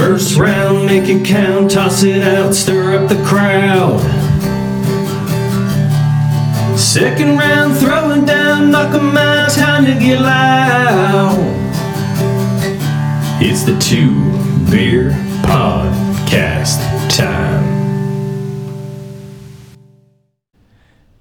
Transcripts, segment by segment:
First round, make it count, toss it out, stir up the crowd. Second round, throwing down, knock 'em out, time to get loud. It's the Two Beer Podcast time.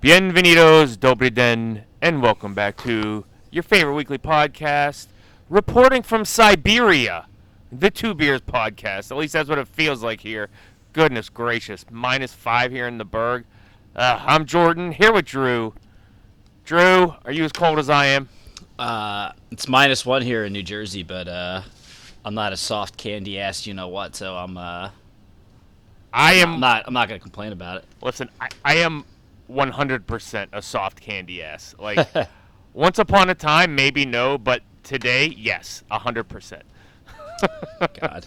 Bienvenidos, Dobry Den, and welcome back to your favorite weekly podcast, reporting from Siberia, the Two Beers Podcast. At least that's what it feels like here. Goodness gracious, minus five here in the Berg. Uh, I'm Jordan, here with Drew. Drew, are you as cold as I am? Uh, it's minus one here in New Jersey, but uh, I'm not a soft candy ass, you know what? So I'm uh, I am. I'm not I'm not gonna complain about it. Listen, I, I am 100% a soft candy ass. Like, once upon a time, maybe no, but today, yes, 100%. God,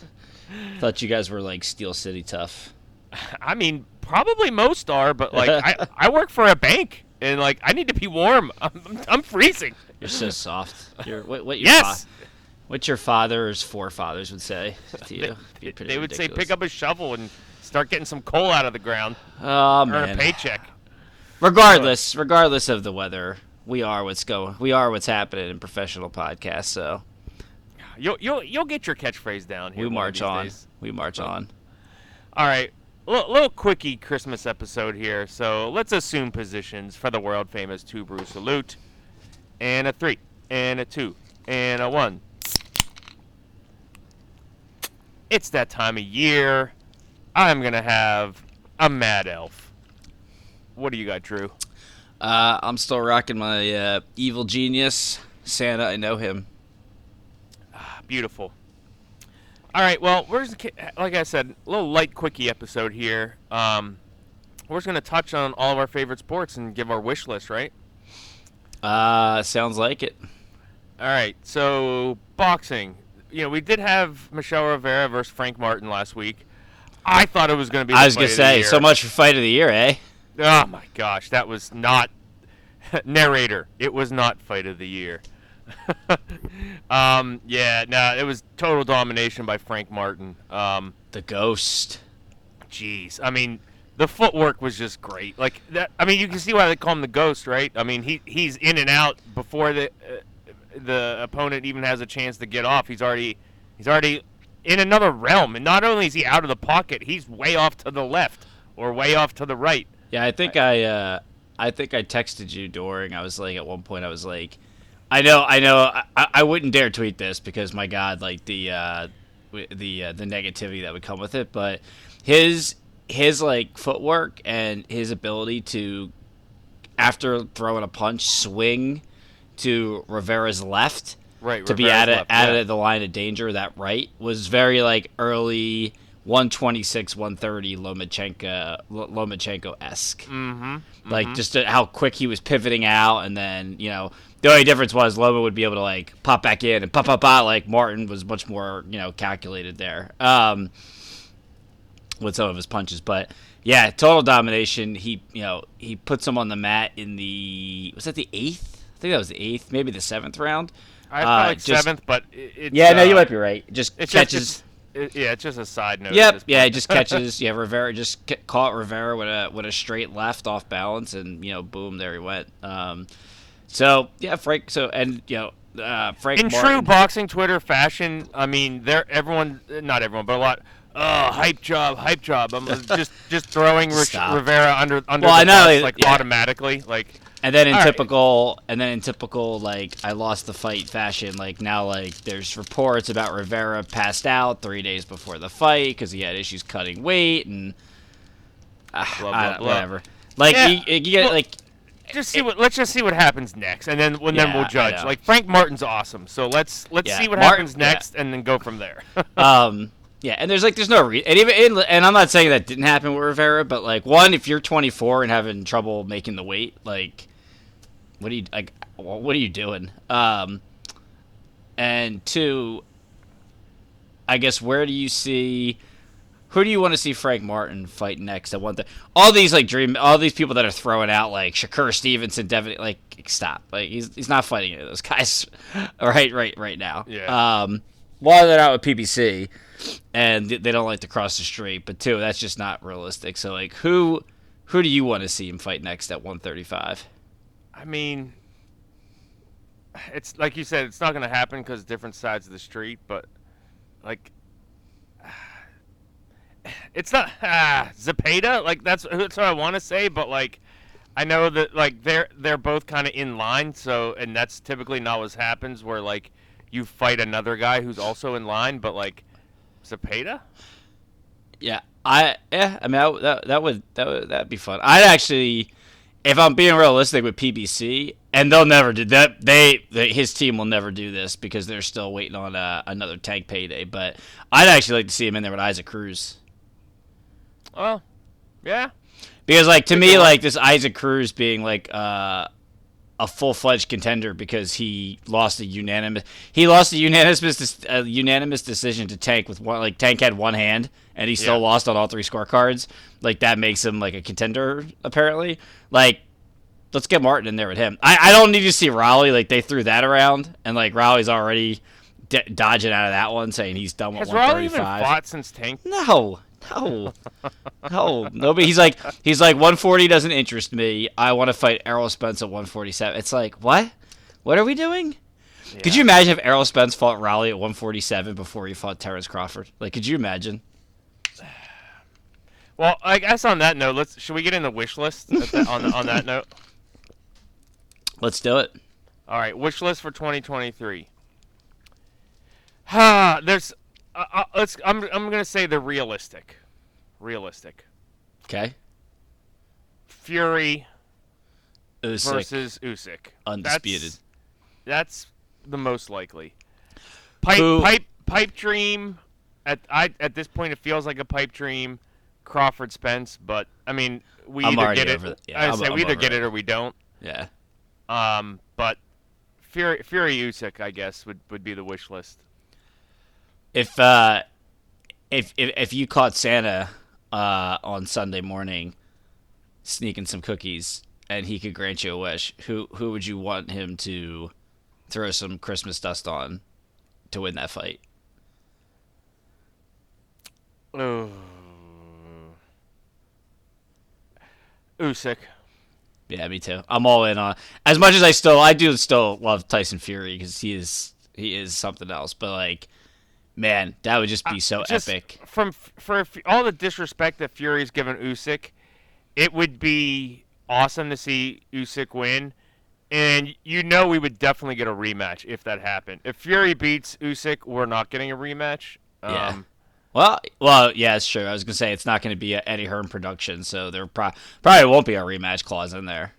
thought you guys were like Steel City tough. I mean, probably most are, but like, I, I work for a bank, and like, I need to be warm. I'm, I'm freezing. You're so soft. You're what, what your Yes! fa- what your father's forefathers would say to you. Pretty They would say, pick up a shovel and start getting some coal out of the ground, Oh earn a paycheck. Regardless, regardless of the weather, we are what's going. We are what's happening in professional podcasts. So You'll, you'll, you'll get your catchphrase down here. we march on. days. We march on. All right, little, little quickie Christmas episode here. So let's assume positions for the world famous two brew salute, and a three, and a two, and a one. It's that time of year. I'm gonna have a mad elf. What do you got, Drew? Uh, I'm still rocking my uh, evil genius Santa. I know him. Beautiful. All right, well, we're just, like I said, a little light quickie episode here. Um, we're just gonna touch on all of our favorite sports and give our wish list, right? Uh, sounds like it. All right, so boxing. You know, we did have Michel Rivera versus Frank Martin last week. I thought it was going to be. I was of the say so much for fight of the year, eh? Oh my gosh, that was not narrator. It was not fight of the year. um, yeah, no, it was total domination by Frank Martin. Um, The ghost. jeez, I mean, the footwork was just great. Like that. I mean, you can see why they call him the Ghost, right? I mean, he he's in and out before the uh, the opponent even has a chance to get off. He's already he's already in another realm, and not only is he out of the pocket, he's way off to the left or way off to the right. Yeah, I think I, uh, I think I texted you during. I was like, at one point, I was like, I know, I know, I, I wouldn't dare tweet this because my God, like the, uh, the, uh, the negativity that would come with it. But his, his like footwork and his ability to, after throwing a punch, swing to Rivera's left Right, to be at it, at yeah. the line of danger. That right was very like early 126, 130 Lomachenko, Lomachenko esque. Mm-hmm. Like just uh, how quick he was pivoting out, and then you know the only difference was Loma would be able to like pop back in and pop pop pop. Like Martin was much more you know calculated there. Um, with some of his punches, but yeah, total domination. He you know he puts him on the mat in the was that the eighth? I think that was the eighth, maybe the seventh round. I Uh, like just- seventh, but it, Yeah, no, you uh, might be right. Just catches. Just, it, yeah, it's just a side note. Yep. Yeah, he just catches. Yeah, Rivera just ca- caught Rivera with a with a straight left off balance, and you know, boom, there he went. Um, so yeah, Frank. So and you know, uh, Frank. in Martin, true boxing Twitter fashion, I mean, there everyone, not everyone, but a lot. Oh, hype job, hype job. I'm just just throwing Rich- Rivera under under Well, the I know, bus, like yeah. automatically, like And then in All right. typical, and then in typical like I lost the fight fashion, like now like there's reports about Rivera passed out three days before the fight because he had issues cutting weight and ah, Blah, blah, don't- blah. whatever. Like Yeah. you, you get Well, like just see what let's just see what happens next, and then and then we'll judge. Like Frank Martin's awesome, so let's let's Yeah, see what Martin- happens yeah. next, and then go from there. um yeah and there's like there's no reason and even and, and i'm not saying that didn't happen with rivera but like one if you're 24 and having trouble making the weight like what are you like what are you doing um and two i guess where do you see who do you want to see Frank Martin fight next? I want the all these like dream, all these people that are throwing out like Shakur Stevenson, Devin, like stop, like he's he's not fighting any of those guys, right, right, right now. Yeah. Um, one, they're not with PBC, and they don't like to cross the street. But two, that's just not realistic. So like, who who do you want to see him fight next at 135? I mean, it's like you said, it's not going to happen because different sides of the street. But like, it's not ah. Like that's that's what I want to say. But like, I know that like they're they're both kind of in line. So and that's typically not what happens. Where like you fight another guy who's also in line, but like Zapata. Yeah, I yeah, I mean I, that that would that would that'd be fun. I'd actually, if I'm being realistic with PBC, and they'll never do that. They, they his team will never do this because they're still waiting on uh, another tank payday. But I'd actually like to see him in there with Isaac Cruz Well, yeah. because like to me like this Isaac Cruz being like uh, a full fledged contender because he lost a unanimous he lost a unanimous a unanimous decision to tank with one like tank had one hand and he still Yeah. lost on all three scorecards. Like that makes him like a contender apparently. Like let's get Martin in there with him. I, I don't need to see Rolly like they threw that around and like Rolly's already d- dodging out of that one saying he's done with Has Rolly even fought since Tank? no, no, no. Nobody. He's like, he's like, 140 doesn't interest me. I want to fight Errol Spence at 147. It's like, what? What are we doing? Could you imagine if Errol Spence fought Rolly at 147 before he fought Terrence Crawford? Like, could you imagine? Well, I guess on that note, let's should we get in the wish list at that- on on that note? Let's do it. All right, wish list for 2023. Ah, there's uh, let's I'm I'm going to say the realistic. Realistic. Okay. Fury Usyk, versus Usyk. undisputed. That's, that's the most likely. Pipe Who- pipe pipe dream at I at this point it feels like a pipe dream. Crawford Spence, but I mean we I'm either get it. yeah, I I'm- say I'm we either get it. it or we don't. Yeah. Um, but Fury Fury Usyk, I guess, would, would be the wish list. If uh, if if if you caught Santa uh on Sunday morning, sneaking some cookies, and he could grant you a wish, who who would you want him to throw some Christmas dust on to win that fight? Oh. Usyk. Yeah, me too. I'm all in on. As much as I still, I do still love Tyson Fury because he is he is something else. But like, man, that would just be so Just epic. From for all the disrespect that Fury's given Usyk, it would be awesome to see Usyk win. And you know we would definitely get a rematch if that happened. If Fury beats Usyk, we're not getting a rematch. Yeah. Um, Well, well, yeah, it's true. I was gonna say it's not gonna be a Eddie Hearn production, so there pro- probably won't be a rematch clause in there.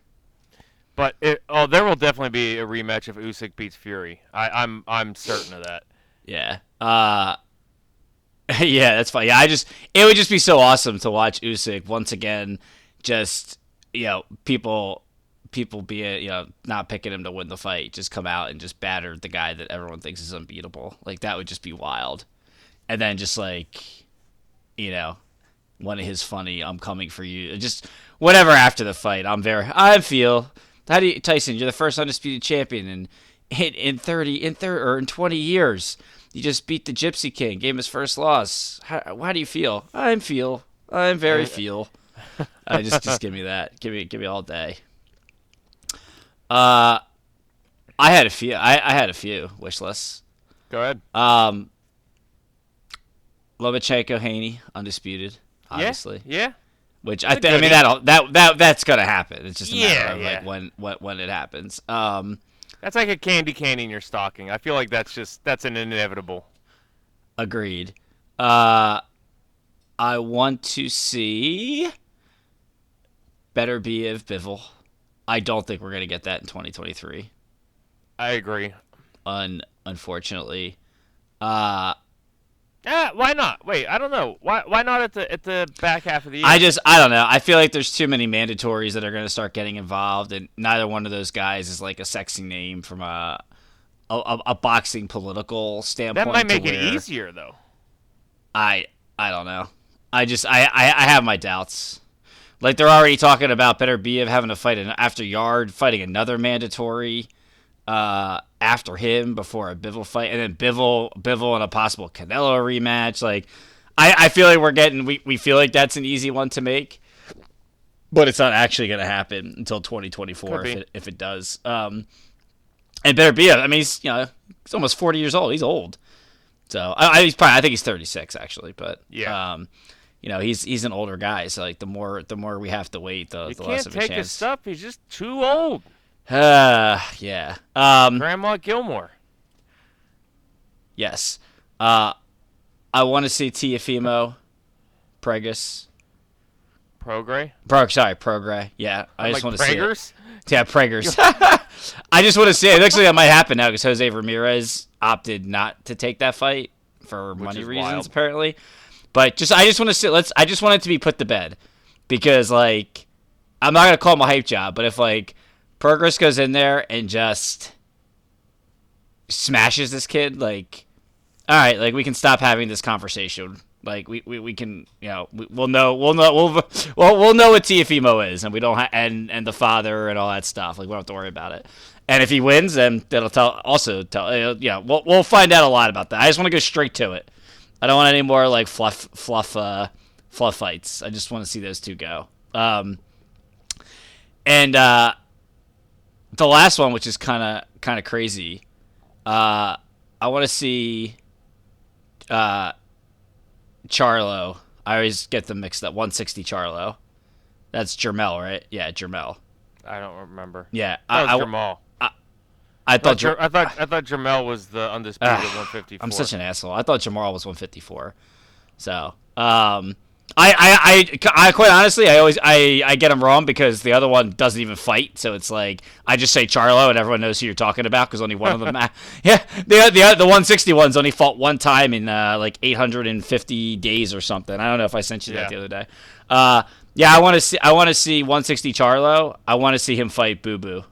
But it, oh, there will definitely be a rematch if Usyk beats Fury. I, I'm I'm certain of that. Yeah. Uh Yeah, that's fine. Yeah, I just it would just be so awesome to watch Usyk once again just you know, people people being you know, not picking him to win the fight, just come out and just batter the guy that everyone thinks is unbeatable. Like that would just be wild. And then just like you know, one of his funny I'm coming for you. Just whatever after the fight. I'm very I feel how do you Tyson, you're the first undisputed champion in in, in 30 in thir- or in 20 years. You just beat the Gypsy King, gave him his first loss. How, how do you feel? I'm feel. I'm very feel. I just just give me that. Give me give me all day. Uh I had a few I, I had a few wish lists. Go ahead. Um Lomachenko Haney, undisputed, obviously. Yeah. yeah. Which I, th- I mean that that that that's gonna happen. It's just a matter Yeah, of yeah. like when when when it happens. Um That's like a candy cane in your stocking. I feel like that's just that's an inevitable. Agreed. Uh, I want to see Beterbiev Bivol. I don't think we're gonna get that in 2023. I agree. Un unfortunately. Uh, Yeah, why not? Wait, I don't know. Why why not at the at the back half of the year? I just I don't know. I feel like there's too many mandatories that are gonna start getting involved, and neither one of those guys is like a sexy name from a a, a, a boxing political standpoint. that might make it easier though. I I don't know. I just I, I I have my doubts. Like they're already talking about Beterbiev having to fight Anthony Yarde, fighting another mandatory. Uh, after him before a Bivol fight, and then Bivol Bivol and a possible Canelo rematch. Like, I, I feel like we're getting we, we feel like that's an easy one to make, but it's not actually going to happen until 2024 if it, if it does. Um, and Beterbiev. I mean, he's you know he's almost 40 years old. He's old. So I, I he's probably I think he's 36 actually, but Yeah. um, you know he's he's an older guy. So like the more the more we have to wait, the, You the less can't of a take his chance. stuff. He's just too old. Uh, yeah. Um, Grandma Gilmore. yes. Uh, I want to see Teofimo, Pregus, Progre. Pro. Sorry, Progre. Yeah, I like just want to see it. Prager's? Yeah, Pregers. I just want to see it. Actually, that might happen now because Jose Ramirez opted not to take that fight for money reasons, wild. apparently. But just, I just want to see. Let's. I just want it to be put to bed because, like, I'm not gonna call him a hype job, but if like Prograis goes in there and just smashes this kid, like, all right, like we can stop having this conversation. Like we, we, we can you know we, we'll know we'll know we'll we'll, we'll know what Teofimo is and we don't ha- and and the father and all that stuff like we don't have to worry about it. And if he wins, then that'll tell also tell yeah we'll we'll find out a lot about that. I just want to go straight to it. I don't want any more like fluff fluff uh fluff fights. I just want to see those two go. Um, and uh, the last one, which is kind of kind of crazy, uh, I want to see uh, Charlo. I always get them mixed up. 160 Charlo. That's Jermel, right? Yeah, Jermel. I don't remember. Yeah, That was I, I, I I thought Jer- I thought I thought Jamel was the undisputed Ugh, 154. I'm such an asshole. I thought Jamal was 154. So, um, I, I, I, I, quite honestly, I always, I, I get him wrong because the other one doesn't even fight. So it's like I just say Charlo, and everyone knows who you're talking about because only one of them. yeah, the the the 160 ones only fought one time in uh, like 850 days or something. I don't know if I sent you that Yeah. the other day. Uh, yeah, I want to see, I want to see 160 Charlo. I want to see him fight Boo Boo.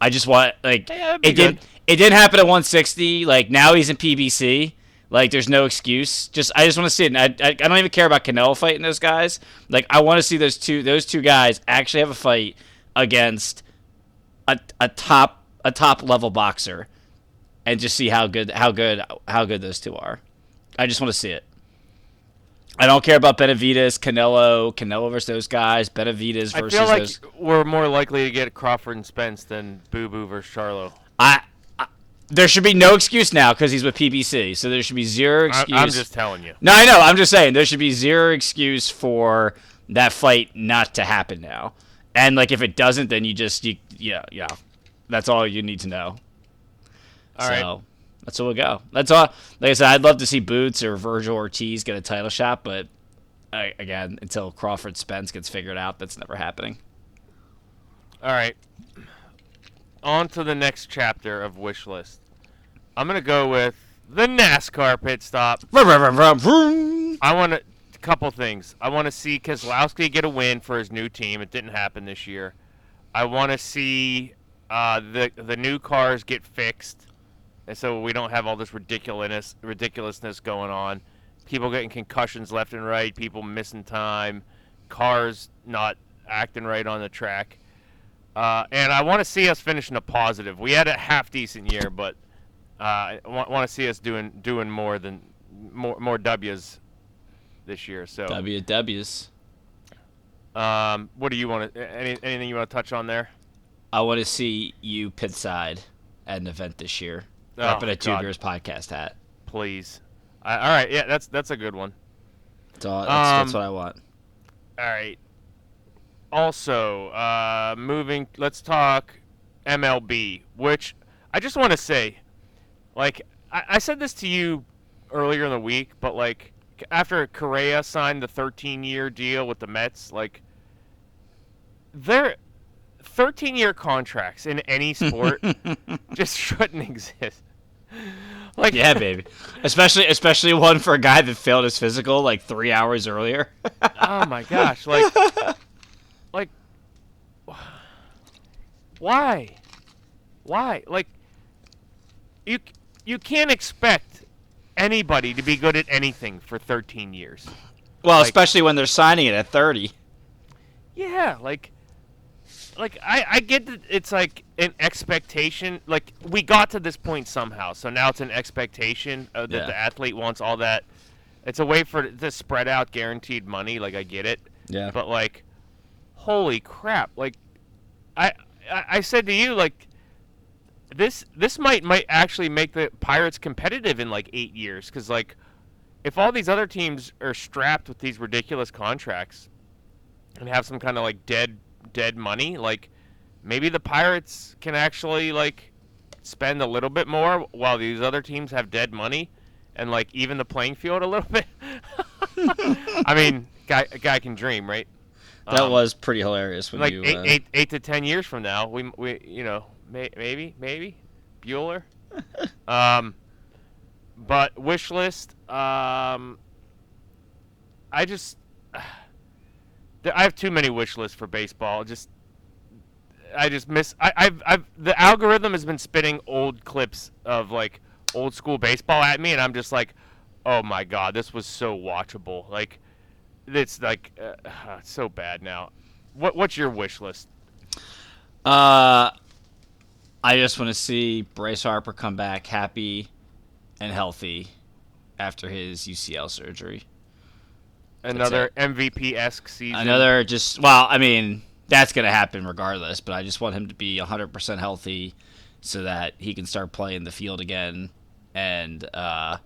I just want like Yeah, it didn't it didn't happen at 160. Like now he's in PBC. Like there's no excuse. Just I just want to see it. I, I I don't even care about Canelo fighting those guys. Like I want to see those two those two guys actually have a fight against a, a top a top level boxer, and just see how good how good how good those two are. I just want to see it. I don't care about Benavides, Canelo, Canelo versus those guys. Benavides versus. I feel like those. we're more likely to get Crawford and Spence than Boo Boo versus Charlo. I there should be no excuse now because he's with PBC. So there should be zero I, excuse. I'm just telling you. no, I know. I'm just saying there should be zero excuse for that fight not to happen now. And like if it doesn't, then you just you yeah yeah, that's all you need to know. All so right. that's where we'll go. That's all. Like I said, I'd love to see Boots or Vergil Ortiz get a title shot, but I, again, until Crawford Spence gets figured out, that's never happening. All right. On to the next chapter of wish list. I'm gonna go with the NASCAR pit stop. I want a couple things. I want to see Keselowski get a win for his new team. It didn't happen this year. I want to see uh, the the new cars get fixed, and so we don't have all this ridiculousness ridiculousness going on. People getting concussions left and right. People missing time. Cars not acting right on the track. Uh, and I want to see us finishing a positive. We had a half decent year, but uh, I want, want to see us doing doing more than more more W's this year. So, WWs. um, what do you want to? Any, anything you want to touch on there? I want to see you pit side at an event this year. Oh, Up in a Two. Beers podcast hat. Please. I, all right, yeah, that's that's a good one. That's, all, that's, that's Um, what I want. All right. Also, uh, moving. Let's talk MLB, which I just want to say, like I, I said this to you earlier in the week, but like after Correa signed the 13-year deal with the Mets, like their 13-year contracts in any sport just shouldn't exist. Like Yeah, baby. especially especially one for a guy that failed his physical like three hours earlier. oh my gosh like like why why like you you can't expect anybody to be good at anything for 13 years well, Like- especially when they're signing it at thirty. yeah like like I, I get that it's like an expectation. Like we got to this point somehow, so now it's an expectation uh, that Yeah. the athlete wants all that. It's a way for to spread out guaranteed money. Like I get it, Yeah. but like, holy crap! Like, I I, I said to you like. This this might might actually make the Pirates competitive in like eight years because like if all these other teams are strapped with these ridiculous contracts and have some kind of like dead dead money, like maybe the Pirates can actually like spend a little bit more while these other teams have dead money and like even the playing field a little bit. I mean, guy a guy can dream, right? That Um, was pretty hilarious when like you. eight, uh, eight, eight to ten years from now, we we you know may, maybe maybe Bueller. um, but wish list. Um, I just I have too many wish lists for baseball. Just I just miss. I, I've I've the algorithm has been spitting old clips of like old school baseball at me, and I'm just like, oh my god, this was so watchable. Like it's like uh, it's so bad now. What what's your wish list? Uh, I just want to see Bryce Harper come back happy and healthy after his UCL surgery. Another MVP esque season. Another just well, I mean that's gonna happen regardless, but I just want him to be 100% healthy so that he can start playing the field again, and uh,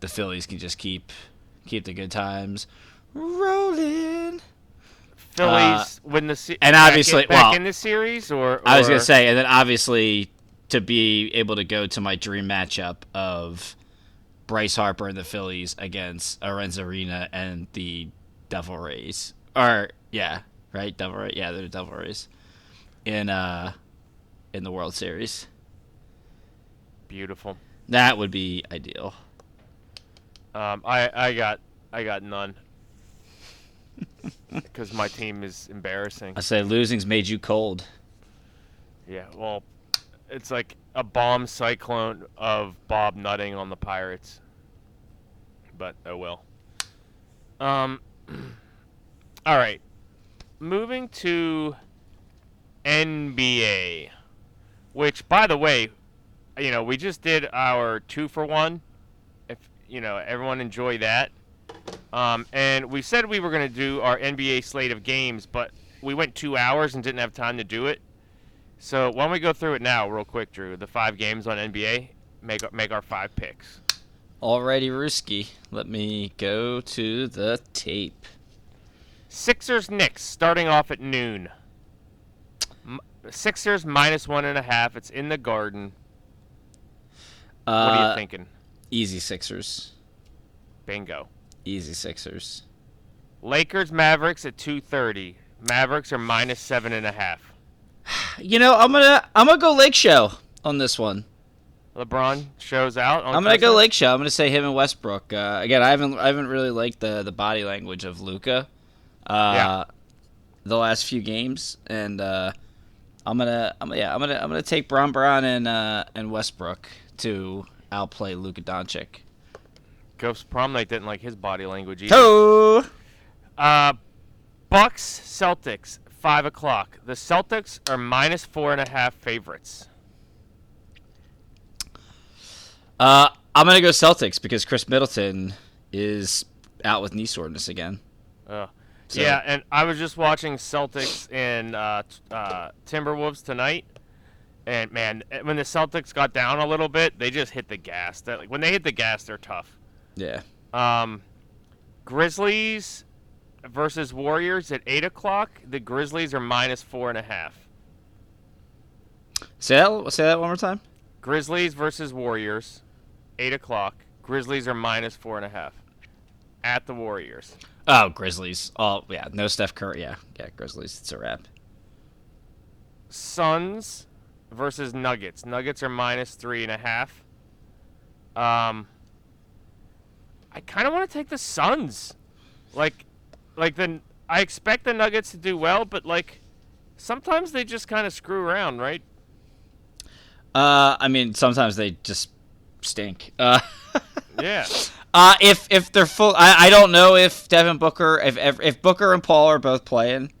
the Phillies can just keep keep the good times rolling. Phillies win the se- and back obviously- in, back well, in the series, or, I was gonna say, and then obviously to be able to go to my dream matchup of Bryce Harper and the Phillies against Arenz Arena and the Devil Rays, or yeah, right, Devil Rays, yeah, they're the Devil Rays in uh in the World Series. beautiful. That would be ideal. Um, I I got I got none because my team is embarrassing. I say losing's made you cold. Yeah, well, it's like a bomb cyclone of Bob nutting on the Pirates. But oh well. Um. all right, moving to NBA, which, by the way, you know, we just did our two for one. If you know, everyone enjoy that. Um, and we said we were going to do our NBA slate of games, but we went two hours and didn't have time to do it. So why don't we go through it now, real quick, Drew? The five games on NBA. Make make our five picks. Alrighty, Ruski. Let me go to the tape. Sixers Knicks starting off at noon. Sixers minus one and a half. It's in the Garden. What are Uh, you thinking? Easy Sixers. Bingo. Easy Sixers. Lakers Mavericks at two thirty. Mavericks are minus seven and a half. You know, I'm gonna I'm gonna go Lake Show on this one. LeBron shows out. On I'm gonna go Lake Show. I'm gonna say him and Westbrook. Uh, again, I haven't I haven't really liked the the body language of Luka. Uh, Yeah. The last few games, and uh, I'm gonna I'm yeah I'm gonna I'm gonna take Bron Brown and uh, and Westbrook to outplay Luka Doncic. Ghost prom night didn't like his body language either. Ho! Uh, Bucks Celtics five o'clock. The Celtics are minus four and a half favorites. Uh, I'm gonna go Celtics because Khris Middleton is out with knee soreness again. Uh, So- Yeah, and I was just watching Celtics and uh, uh, Timberwolves tonight, and man, eh, when the Celtics got down a little bit, they just hit the gas. That like when they hit the gas, they're tough. Yeah. Um, Grizzlies versus Warriors at eight o'clock. The Grizzlies are minus four and a half. Say that. Say that one more time. Grizzlies versus Warriors, eight o'clock. Grizzlies are minus four and a half at the Warriors. Oh, Grizzlies. Oh, yeah. No Steph Curry. Yeah, yeah. Grizzlies. It's a wrap. Suns versus Nuggets. Nuggets are minus three and a half. Um, I kind of want to take the Suns. Like, like the I expect the Nuggets to do well, but like sometimes they just kind of screw around, right? Uh, I mean, sometimes they just stink. Uh, Yeah. uh, if if they're full, I, I don't know if Devin Booker, if, if if Booker and Paul are both playing,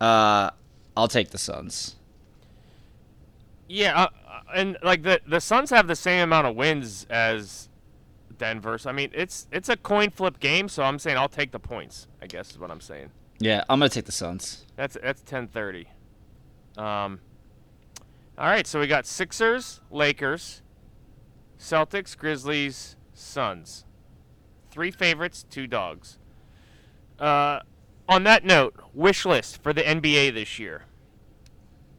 uh, I'll take the Suns. Yeah, uh, uh, and like the the Suns have the same amount of wins as Denver. So I mean, it's it's a coin flip game. So I'm saying I'll take the points. I guess is what I'm saying. Yeah, I'm gonna take the Suns. That's that's 10:30. Um. All right, so we got Sixers, Lakers, Celtics, Grizzlies, Suns. Three favorites, two dogs. Uh, on that note, wish list for the NBA this year.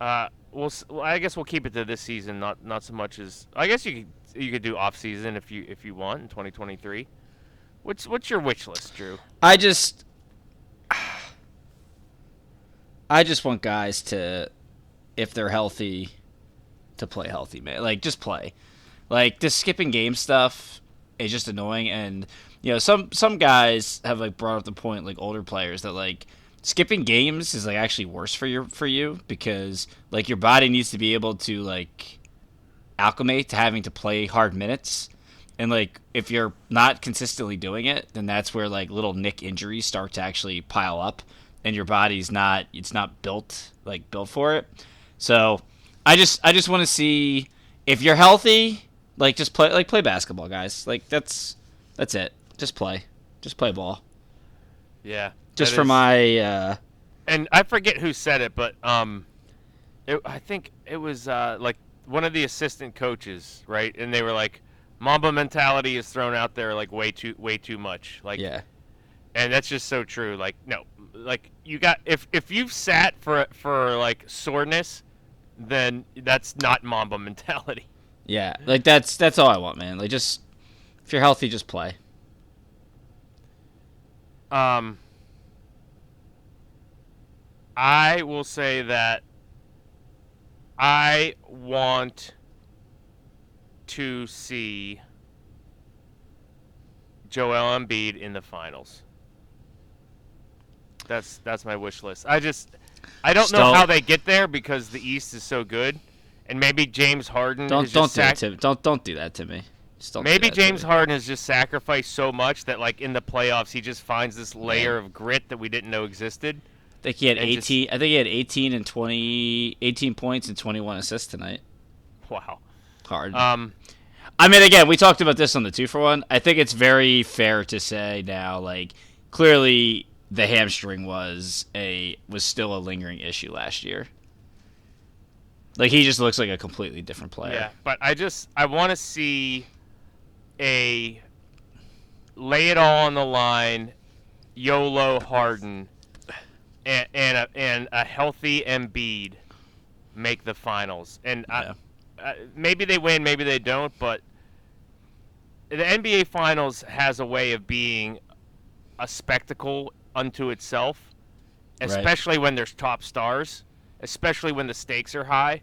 Uh, we'll, I guess we'll keep it to this season, not not so much as I guess you could you could do off season if you if you want in 2023. What's what's your wish list, Drew? I just, I just want guys to, if they're healthy, to play healthy, man. Like just play. Like this skipping game stuff is just annoying, and you know some some guys have like brought up the point, like older players, that like skipping games is like actually worse for your for you because like your body needs to be able to like acclimate to having to play hard minutes. And like if you're not consistently doing it, then that's where like little nick injuries start to actually pile up and your body's not it's not built like built for it. So I just I just want to see if you're healthy, like just play like play basketball, guys. Like that's that's it. Just play. Just play ball. Yeah, Just for is- my uh and I forget who said it, but um, it, I think it was uh, like one of the assistant coaches, right? And they were like, "Mamba mentality is thrown out there like way too way too much." Like, yeah. and that's just so true. Like, no, like you got if if you've sat for for like soreness, then that's not Mamba mentality. Yeah. Like that's that's all I want, man. Like just if you're healthy, just play. Um, I will say that I want to see Joel Embiid in the finals. That's that's my wish list. I just I don't know how they get there because the East is so good, and maybe James Harden Don't is don't just do that to don't don't do that to me. Don't Maybe James. Harden has just sacrificed so much that, like in the playoffs, he just finds this layer of grit that we didn't know existed. I think he had and just- 18 I think he had 18 and 20 18 points and 21 assists tonight. Wow. Hard. Um, I mean, again, we talked about this on the two for one. I think it's very fair to say now, like clearly the hamstring was a was still a lingering issue last year. Like he just looks like a completely different player. yeah, but I just I want to see a lay it all on the line, YOLO Harden, and and a, and a healthy Embiid make the finals. And Yeah. I, uh, maybe they win, maybe they don't, but the NBA Finals has a way of being a spectacle unto itself, Right. especially when there's top stars, especially when the stakes are high,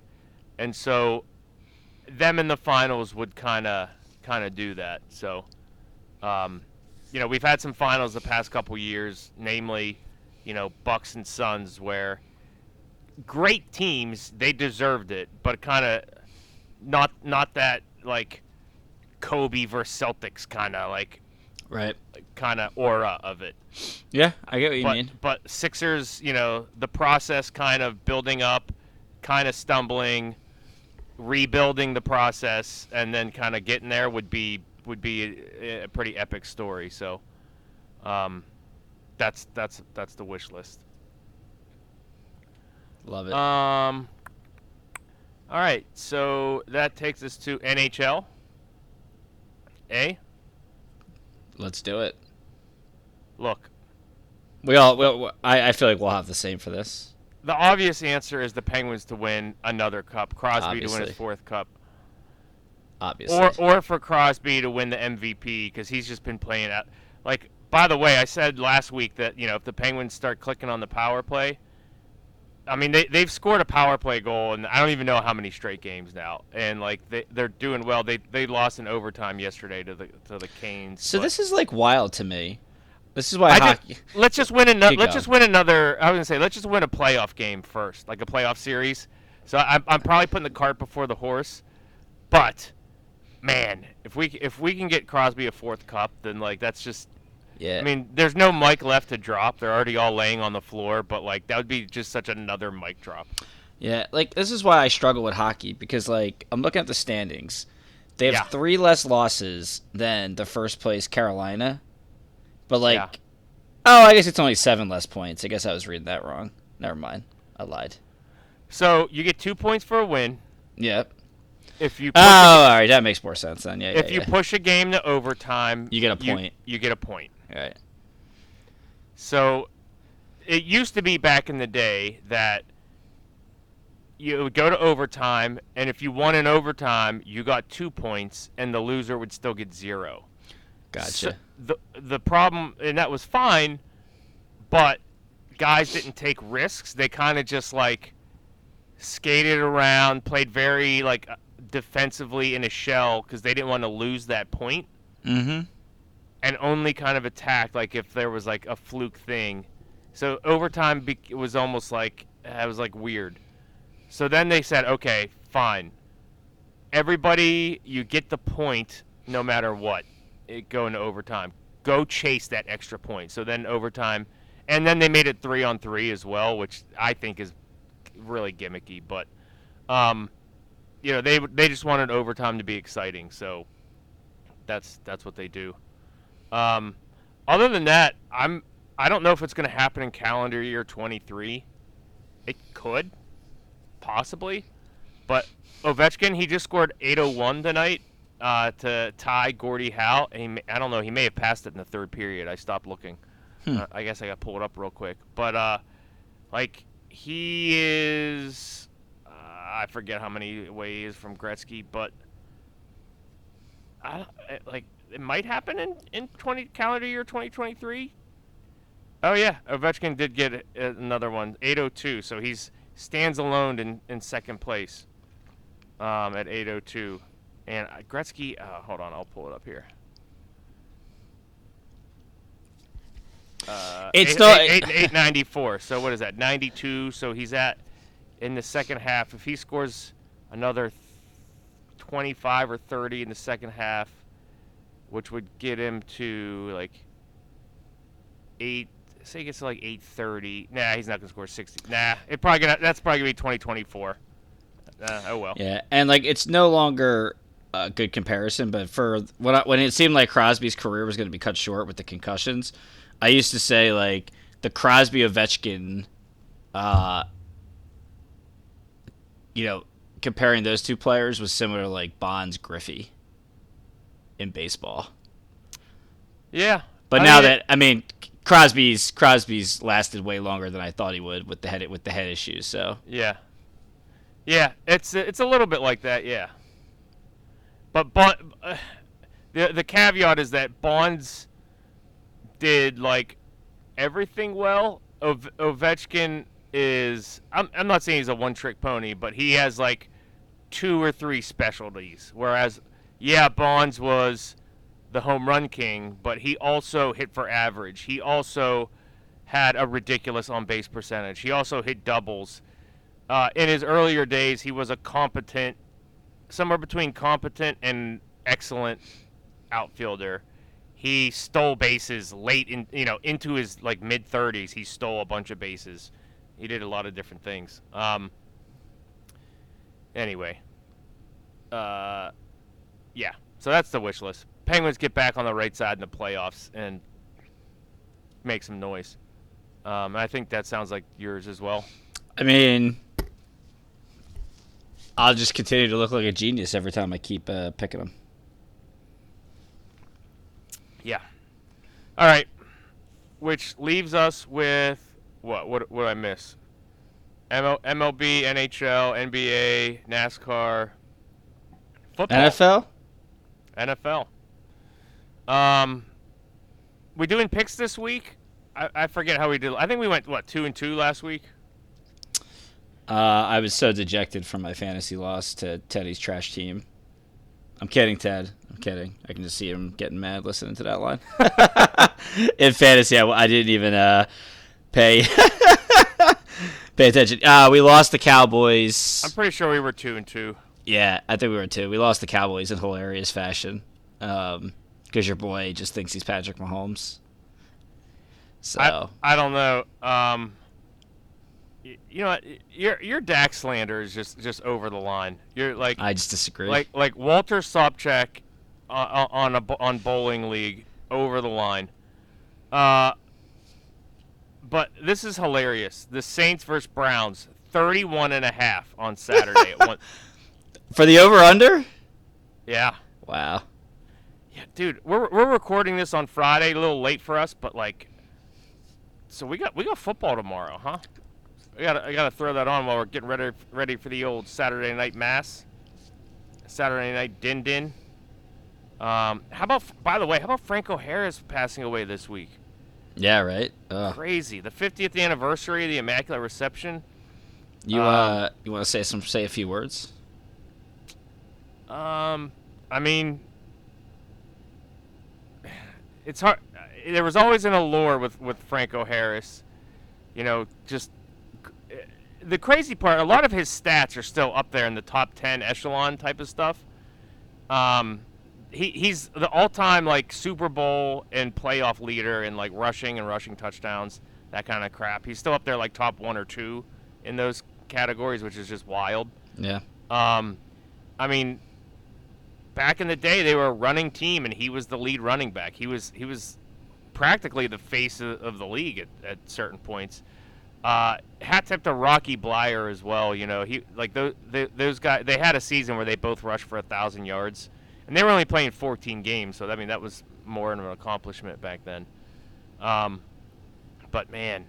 and so them in the finals would kind of kind of do that. So, um, you know, we've had some finals the past couple years, namely, you know, Bucks and Suns, where great teams they deserved it, but kind of not not that like Kobe versus Celtics kind of like Right. kind of aura of it. Yeah, I get what you But mean. but Sixers, you know, the process kind of building up, kind of stumbling, rebuilding the process, and then kind of getting there would be would be a, a pretty epic story. So, um, that's that's that's the wish list. Love it. Um. All right, so that takes us to NHL. A Let's do it. look, We all well, I I feel like we'll have the same for this. the obvious answer is the Penguins to win another cup, Crosby to win his fourth cup, Obviously. or or for Crosby to win the MVP because he's just been playing out. Like, by the way, I said last week that you know if the Penguins start clicking on the power play, I mean they they've scored a power play goal and I don't even know how many straight games now, and like they they're doing well. They they lost in overtime yesterday to the to the Canes. so but- this is like wild to me. This is why I hockey. just, let's just win another. Let's going. just win another. I was gonna say let's just win a playoff game first, like a playoff series. So I'm, I'm probably putting the cart before the horse, but man, if we if we can get Crosby a fourth cup, then like that's just Yeah. I mean, there's no mic left to drop. They're already all laying on the floor, but like that would be just such another mic drop. Yeah, like this is why I struggle with hockey because like I'm looking at the standings. They have Yeah. three less losses than the first place Carolina. But like Yeah. Oh, I guess it's only 7 less points. I guess I was reading that wrong. Never mind. I lied. So you get two points for a win Yep. if you Oh, a- all right, that makes more sense then. Yeah, if yeah, you yeah. push a game to overtime. You get a point. You, get a point. Right. So it used to be back in the day that you would go to overtime, and if you won in overtime, you got two points, and the loser would still get zero. Gotcha. So the the problem, and that was fine, but guys didn't take risks. They kind of just like skated around, played very like uh, defensively in a shell because they didn't want to lose that point, mhm. And only kind of attacked like if there was like a fluke thing. So overtime be- it was almost like it was like weird. So then they said, okay, fine. Everybody, you get the point no matter what. It go into overtime. Go chase that extra point. So then overtime, and then they made it three on three as well, which I think is really gimmicky. But, um, you know, they they just wanted overtime to be exciting. So that's that's what they do. Um, other than that, I'm I don't know if it's going to happen in calendar year 23. It could, possibly, but Ovechkin he just scored 801 tonight uh, to tie Gordie Howe. And he, I don't know, he may have passed it in the third period. I stopped looking. Hmm. Uh, I guess I got pulled up real quick. But uh, like he is, uh, I forget how many away he is from Gretzky, but I like it might happen in in 20 calendar year 2023. Oh yeah, Ovechkin did get another one, 802. So he's stands alone in, in second place um, at 802. And uh, Gretzky, uh, hold on, I'll pull it up here. Uh, It's eight- not- eight- eight- 894. So what is that? 92. So he's at in the second half. If he scores another 25 or 30 in the second half, which would get him to like eight. Say he gets to like 830. Nah, he's not gonna score 60. Nah, it probably gonna. That's probably gonna be 2024. Uh, oh well. Yeah, and like it's no longer a good comparison, but for when I, when it seemed like Crosby's career was to be cut short with the concussions, I used to say like the Crosby Ovechkin, uh, you know, comparing those two players was similar to like Bonds Griffey in baseball. Yeah. But I now mean, that I mean Crosby's Crosby's lasted way longer than I thought he would with the head with the head issues. So Yeah. Yeah, it's it's a little bit like that, yeah. But but uh, the the caveat is that Bonds did like everything well. Ov- Ovechkin is I'm I'm not saying he's a one trick pony, but he has like two or three specialties. Whereas yeah, Bonds was the home run king, but he also hit for average. He also had a ridiculous on base percentage. He also hit doubles. Uh, in his earlier days, he was a competent, somewhere between competent and excellent outfielder. He stole bases late in, you know, into his like mid 30s. He stole a bunch of bases. He did a lot of different things. Um, anyway, uh, yeah. So that's the wish list. Penguins get back on the right side in the playoffs and make some noise. Um, I think that sounds like yours as well. I mean, I'll just continue to look like a genius every time I keep uh, picking them. Yeah. All right. Which leaves us with what? What? What did I miss? ML, MLB, NHL, NBA, NASCAR, football, NFL? NFL. Um, we doing picks this week? I, I forget how we did. I think we went what two and two last week. Uh, I was so dejected from my fantasy loss to Teddy's trash team. I'm kidding, Ted. I'm kidding. I can just see him getting mad listening to that line. In fantasy, I, I didn't even uh, pay pay attention. Uh, we lost the Cowboys. I'm pretty sure we were two and two. Yeah, I think we were too. We lost the Cowboys in hilarious fashion because your boy just thinks he's Patrick Mahomes. So I, I don't know. Um, y- you know, your your Dak slander is just just over the line. You're like I just disagree. like like Walter Sobchak on on a on bowling league over the line. Uh, but this is hilarious. The Saints versus Browns, 31 and a half on Saturday. at one, for the over under. yeah. Wow. Yeah, dude, we're we're recording this on Friday, a little late for us, but like, so we got we got football tomorrow, huh? I gotta I gotta throw that on while we're getting ready ready for the old Saturday night mass, Saturday night din din. Um, how about by the way, how about Franco Harris passing away this week? Yeah. Right. Ugh. Crazy, the 50th anniversary of the Immaculate Reception. You Um, uh, you want to say some say a few words? Um, I mean, it's hard. There was always an allure with with Franco Harris. You know, just the crazy part. A lot of his stats are still up there in the top ten echelon type of stuff. Um, he he's the all-time like Super Bowl and playoff leader in like rushing and rushing touchdowns, that kind of crap. He's still up there like top one or two in those categories, which is just wild. Yeah. Um, I mean, back in the day, they were a running team, and he was the lead running back. He was he was practically the face of, of the league at, at certain points. Uh, hat tip to Rocky Bleier as well. You know, he like those those guys. They had a season where they both rushed for a thousand yards, and they were only playing 14 games, so I mean that was more of an accomplishment back then. Um, but man,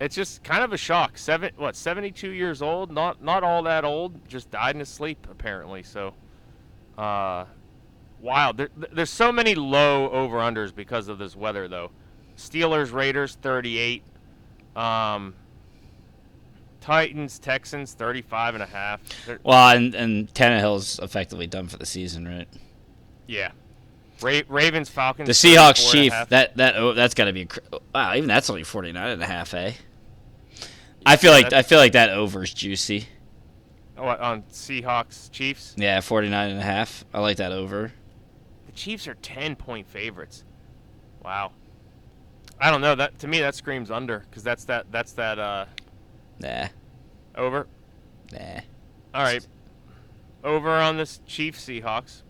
it's just kind of a shock. Seven, what, 72 years old? Not not all that old. Just died in his sleep apparently. So, uh, wild. There, there's so many low over unders because of this weather though. Steelers, Raiders, 38. Um, Titans, Texans, 35 and a half. They're- Well, and and Tannehill's effectively done for the season, right? yeah. Ra- Ravens, Falcons. The Seahawks 34 and a Chief that that oh, that's got to be wow. Even that's only 49 and a half, eh? I feel like I feel like that over's juicy. What, on Seahawks, Chiefs? Yeah, 49 and a half. I like that over. The Chiefs are 10 point favorites. Wow. I don't know. That to me that screams under cuz that's that that's that uh Nah, over. nah. All right. Over on this Chiefs Seahawks.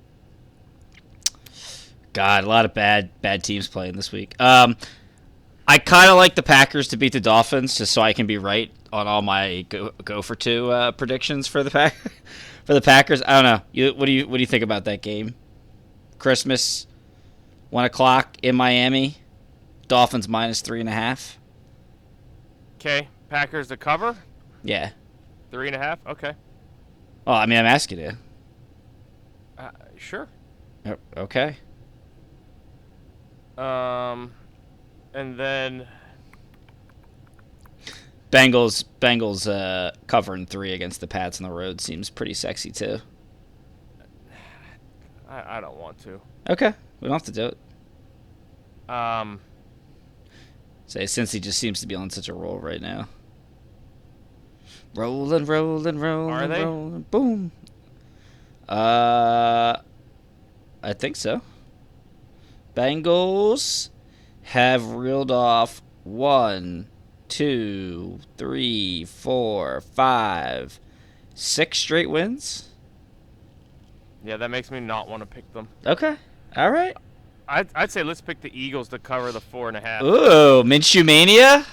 God, a lot of bad bad teams playing this week. Um, I kind of like the Packers to beat the Dolphins, just so I can be right on all my go, go for two uh, predictions for the pack for the Packers. I don't know. You, what do you what do you think about that game? Christmas, one o'clock in Miami. Dolphins minus three and a half. Okay. Packers to cover. Yeah. Three and a half. Okay. Well, I mean, I'm asking you. Uh, sure. Okay. Um, and then Bengals Bengals uh, covering three against the Pats on the road seems pretty sexy too. I, I don't want to. Okay, we don't have to do it. Um, Say since he just seems to be on such a roll right now. Rolling, rolling, rolling, Are they? rolling, boom. Uh, I think so. Bengals have reeled off one, two, three, four, five, six straight wins. yeah, that makes me not want to pick them. Okay, all right. I'd, I'd say let's pick the Eagles to cover the four and a half. Ooh, Minshew mania.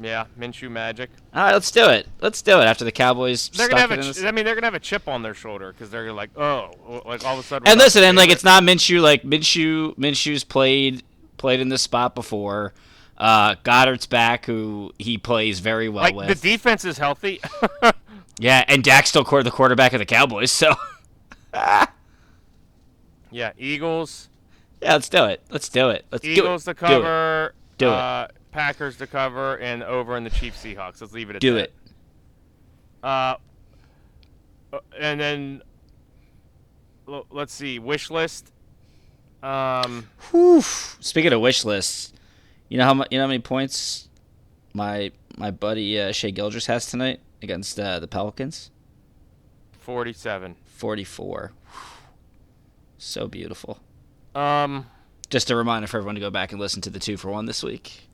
Yeah, Minshew Magic. All right, let's do it. Let's do it after the Cowboys. They're gonna have a. in Ch- this- I mean, they're gonna have a chip on their shoulder because they're like, oh, like all of a sudden. And listen, and like it's not Minshew. Like Minshew, Minshew's played played in this spot before. Uh, Goedert's back, who he plays very well like with. the defense is healthy. yeah, and Dak's still the quarterback of the Cowboys. So yeah, Eagles. yeah, let's do it. Let's do it. Let's Eagles do it. to cover. Do it. uh, Packers to cover and over in the Chiefs Seahawks. Let's leave it at Do that. it. Uh, uh, and then let's see, wish list. Um, Whew. Speaking of wish lists, you know how you know how many points my my buddy uh, Shai Gilgeous has tonight against uh, the Pelicans? forty-seven. Forty four. So beautiful. Um, Just a reminder for everyone to go back and listen to the two for one this week.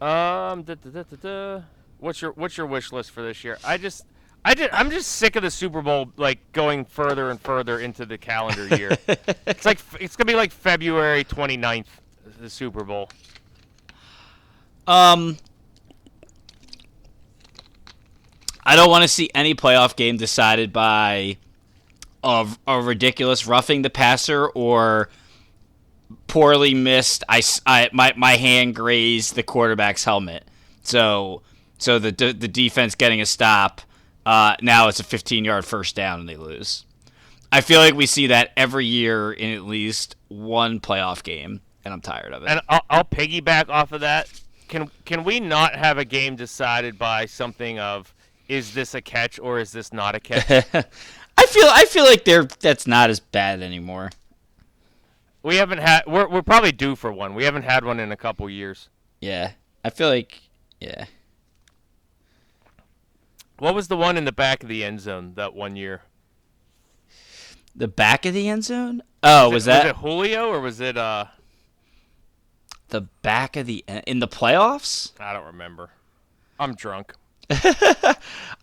Um, da, da, da, what's your what's your wish list for this year? I just, I just, I'm just sick of the Super Bowl like going further and further into the calendar year. it's like it's gonna be like February 29th, the Super Bowl. Um, I don't want to see any playoff game decided by a, a ridiculous roughing the passer or poorly missed. I, I- my my hand grazed the quarterback's helmet, so so the the, the defense getting a stop. Uh, now it's a 15 yard first down and they lose. I feel like we see that every year in at least one playoff game, and I'm tired of it. And I'll, I'll piggyback off of that. Can can we not have a game decided by something of is this a catch or is this not a catch? I feel I feel like they're that's not as bad anymore. we haven't had. We're we're probably due for one. We haven't had one in a couple years. Yeah, I feel like yeah. What was the one in the back of the end zone that one year? The back of the end zone. Oh, was, it, that was it Julio or was it uh? The back of the in the playoffs? I don't remember. I'm drunk. I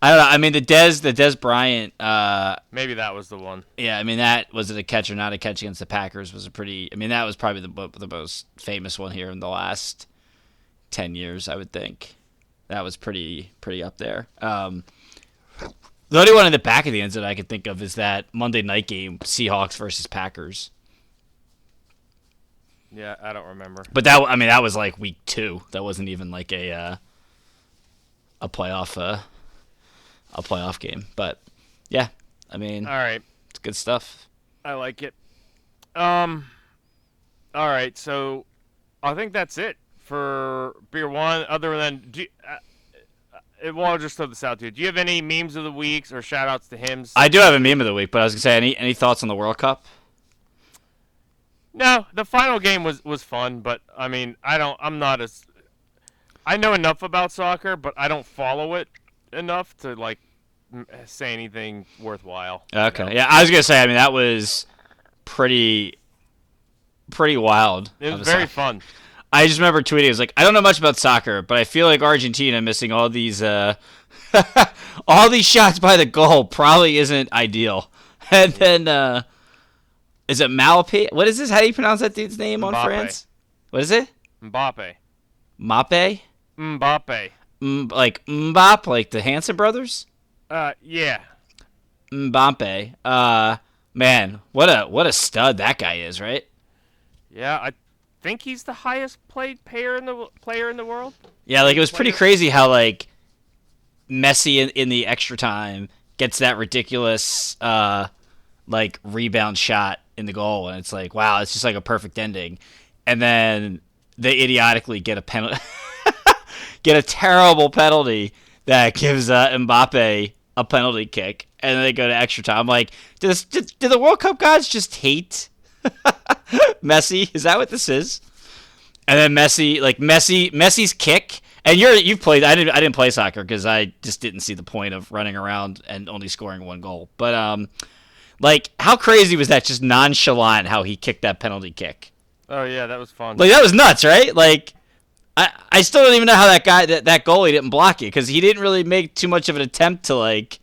don't know. I mean, the Des the Dez Bryant. Uh, Maybe that was the one. yeah, I mean that was it a catch or not a catch against the Packers was a pretty. I mean that was probably the the most famous one here in the last ten years. I would think that was pretty pretty up there. Um, the only one in the back of the end that I could think of is that Monday night game, Seahawks versus Packers. Yeah, I don't remember. But that I mean that was like week two. That wasn't even like a uh, a playoff uh, a playoff game. But yeah, I mean All right, it's good stuff. I like it. Um, all right, so I think that's it for beer one. Other than, do you, uh, uh, well, I'll just throw this out to you. Do you have any memes of the weeks or shout outs to hymns? I do have a meme of the week, but I was gonna say any any thoughts on the World Cup? No, the final game was was fun, but I mean, I don't. I'm not as. I know enough about soccer, but I don't follow it enough to like say anything worthwhile. you Okay, know? yeah, I was gonna say. I mean that was pretty pretty wild. It was very soc- fun. I just remember tweeting. I was like, I don't know much about soccer, but I feel like Argentina missing all these uh, all these shots by the goal probably isn't ideal. And then uh, is it Malapi? What is this? How do you pronounce that dude's name on Mbappe. France? What is it? Mbappe. Mape? Mbappe. M- like Mbop, like the Hanson brothers? Uh, yeah. Mbappe. Uh, man, what a what a stud that guy is, right? Yeah, I think he's the highest played player in the player in the world. Yeah, like it was pretty crazy how like Messi in, in the extra time gets that ridiculous uh like rebound shot in the goal and it's like wow, it's just like a perfect ending. And then they idiotically get a penalty get a terrible penalty that gives uh, Mbappe a penalty kick and then they go to extra time. I'm like, does did, did the World Cup gods just hate Messi? Is that what this is? And then Messi, like Messi, Messi's kick. And you're you've played. I didn't. I didn't play soccer because I just didn't see the point of running around and only scoring one goal. But um, like how crazy was that? Just nonchalant how he kicked that penalty kick. Oh yeah, that was fun. Like that was nuts, right? Like I I still don't even know how that guy that that goalie didn't block it because he didn't really make too much of an attempt to like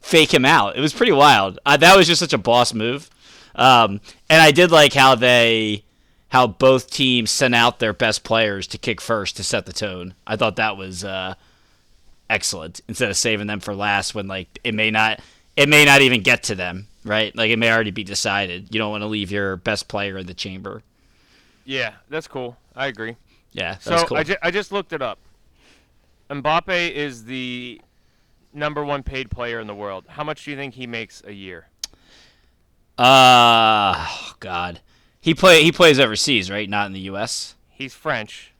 fake him out. It was pretty wild. Uh, that was just such a boss move. Um, and I did like how they how both teams sent out their best players to kick first to set the tone. I thought that was uh, excellent instead of saving them for last when like it may not it may not even get to them, right? Like it may already be decided. You don't want to leave your best player in the chamber. yeah, that's cool. I agree. Yeah, that So cool. I, ju- I just looked it up. Mbappe is the number one paid player in the world. How much do you think he makes a year? Uh, oh God, he play he plays overseas, right? Not in the U.S. He's French.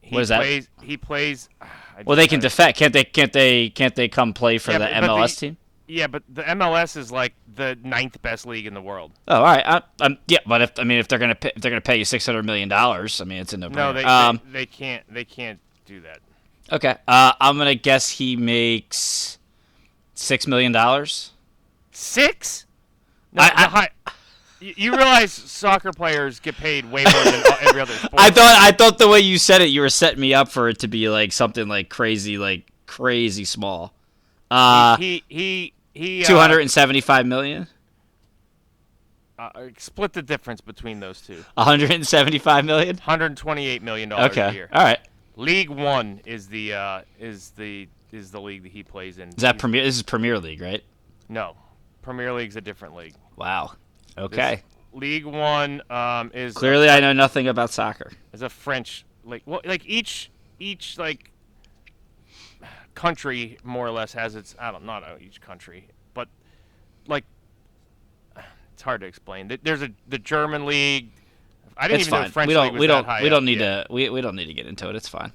He What is that? Plays, he plays. I Well, they can defect, can't they? Can't they? Can't they come play for Yeah, the but- but MLS the- team? Yeah, but the MLS is like the ninth best league in the world. Oh, all right. I, I'm, yeah, but if I mean, if they're gonna pay, if they're gonna pay you six hundred million dollars, I mean, it's a no. No, they, um, they they can't they can't do that. okay. Uh, I'm gonna guess he makes six million dollars. Six? No, I- I- high, You realize soccer players get paid way more than every other sport. I thought I thought the way you said it, you were setting me up for it to be like something like crazy, like crazy small. Uh, he he he uh, two hundred and seventy-five million. uh, split the difference between those two. One hundred and seventy-five million. 128 million dollars a Okay, year. all right. League One is the uh, is the is the league that he plays in. Is that He's- Premier? This is Premier League, right? No, Premier League's a different league. Wow. Okay. League One um, is Clearly, I know nothing about soccer. is a French like well like each each like country more or less has its I don't not each country but like it's hard to explain. There's a the German league. I didn't It's even fine. the French We don't. was We don't. high We don't need Yeah. to. We, we don't need to get into it. It's fine.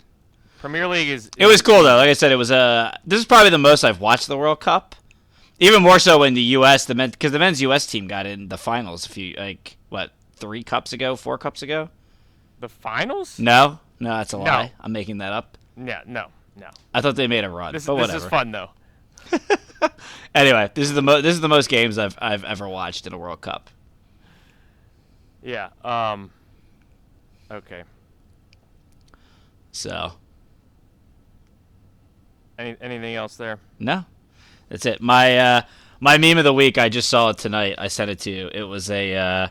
Premier League is. It was cool though. Like I said, it was Uh, this is probably the most I've watched the World Cup. Even more so in the U.S. The men because the men's U.S. team got in the finals a few like what three cups ago, four cups ago. the finals. No, no, that's a No. lie. I'm making that up. Yeah, no, no. I thought they made a run, This, but this whatever. is fun though. Anyway, this is the mo- this is the most games I've I've ever watched in a World Cup. Yeah. Um. Okay. So Any, anything else there? no, that's it. My uh, my meme of the week. I just saw it tonight. I sent it to you. It was a uh,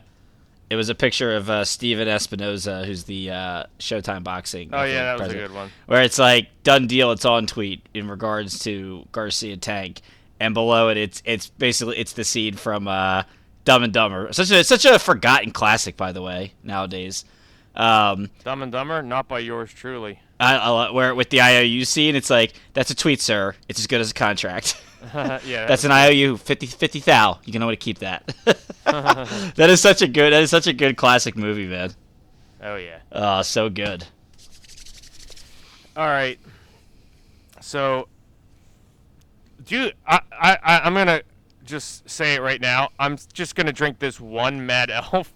it was a picture of uh, Stephen Espinoza, who's the uh, Showtime Boxing. Oh yeah, that was a good one. where it's like done deal. It's on tweet in regards to Garcia Tank, and below it, it's it's basically it's the scene from uh, Dumb and Dumber. Such a such a forgotten classic, by the way, nowadays. Um, Dumb and Dumber, not by yours truly. I, I, where with the IOU scene, it's like that's a tweet, sir. It's as good as a contract. yeah, that's an IOU 50 50 thou. You can to keep that. that is such a good. That is such a good classic movie, man. Oh yeah. Oh, so good. All right. So, do you, I, I, I- I'm gonna just say it right now. I'm just gonna drink this one Mad Elf.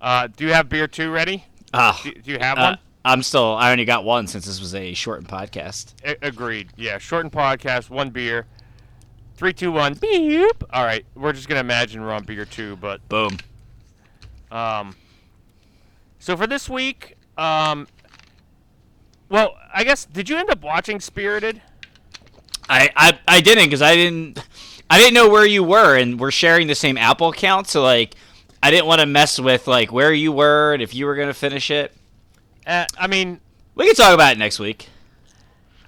Uh, do you have beer two ready? Ah, Do, do you have uh, one? I'm still. I only got one since this was a shortened podcast. A- agreed. Yeah, shortened podcast, one beer. Three, two, one. Beep. All right, we're just gonna imagine we're on beer two, but Boom. Um, so for this week, um, well, I guess did you end up watching Spirited? I, I, I didn't because I didn't I didn't know where you were and we're sharing the same Apple account so like I didn't want to mess with like where you were and if you were gonna finish it. Uh, I mean, We can talk about it next week.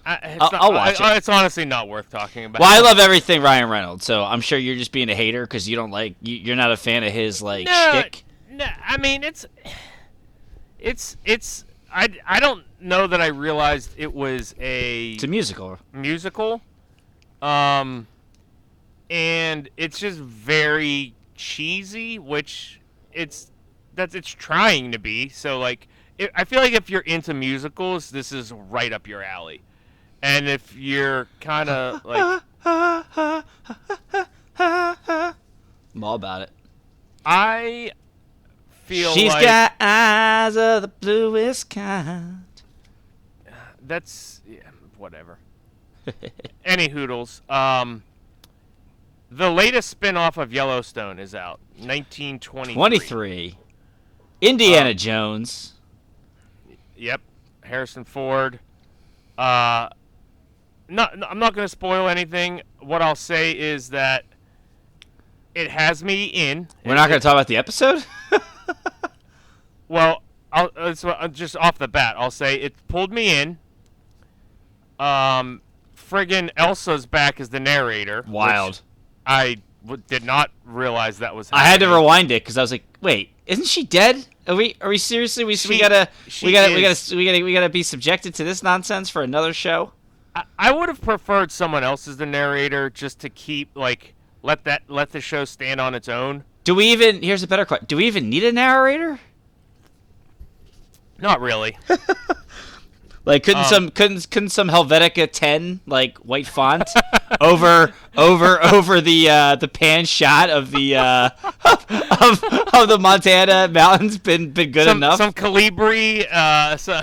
I, it's, I'll- not- I'll watch I- it. it's honestly not worth talking about. Well, I love everything Ryan Reynolds, so I'm sure you're just being a hater because you don't like you, you're not a fan of his like no, shtick. no, I mean it's it's it's I, I don't know that I realized it was a It's a musical. musical. Um, and it's just very cheesy, which it's that's it's trying to be. So like, it, I feel like if you're into musicals, this is right up your alley. And if you're kind of like, I'm all about it. I feel She's like got eyes of the bluest kind. that's yeah, whatever. Any hoodles. Um, the latest spin-off of Yellowstone is out. 1923. 23. Indiana Uh, Jones. Yep, Harrison Ford. Uh, not, I'm not going to spoil anything. What I'll say is that it has me in. We're not going to talk about the episode? Well, I'll, uh, uh, just off the bat, I'll say it pulled me in. Um, friggin' Elsa's back as the narrator. Wild. I w- did not realize that was. Happening. I had to rewind it because I was like, "Wait, isn't she dead? Are we? Are we seriously? We, we gotta, we gotta, we gotta, we gotta, we gotta be subjected to this nonsense for another show." I, I would have preferred someone else as the narrator just to keep like let that let the show stand on its own. Do we even? Here's a better question: Do we even need a narrator? Not really. Like, couldn't Um, some, couldn't, couldn't some Helvetica 10 like white font over, over, over the uh, the pan shot of the uh, of, of the Montana mountains been been good some enough? some Calibri, uh, so,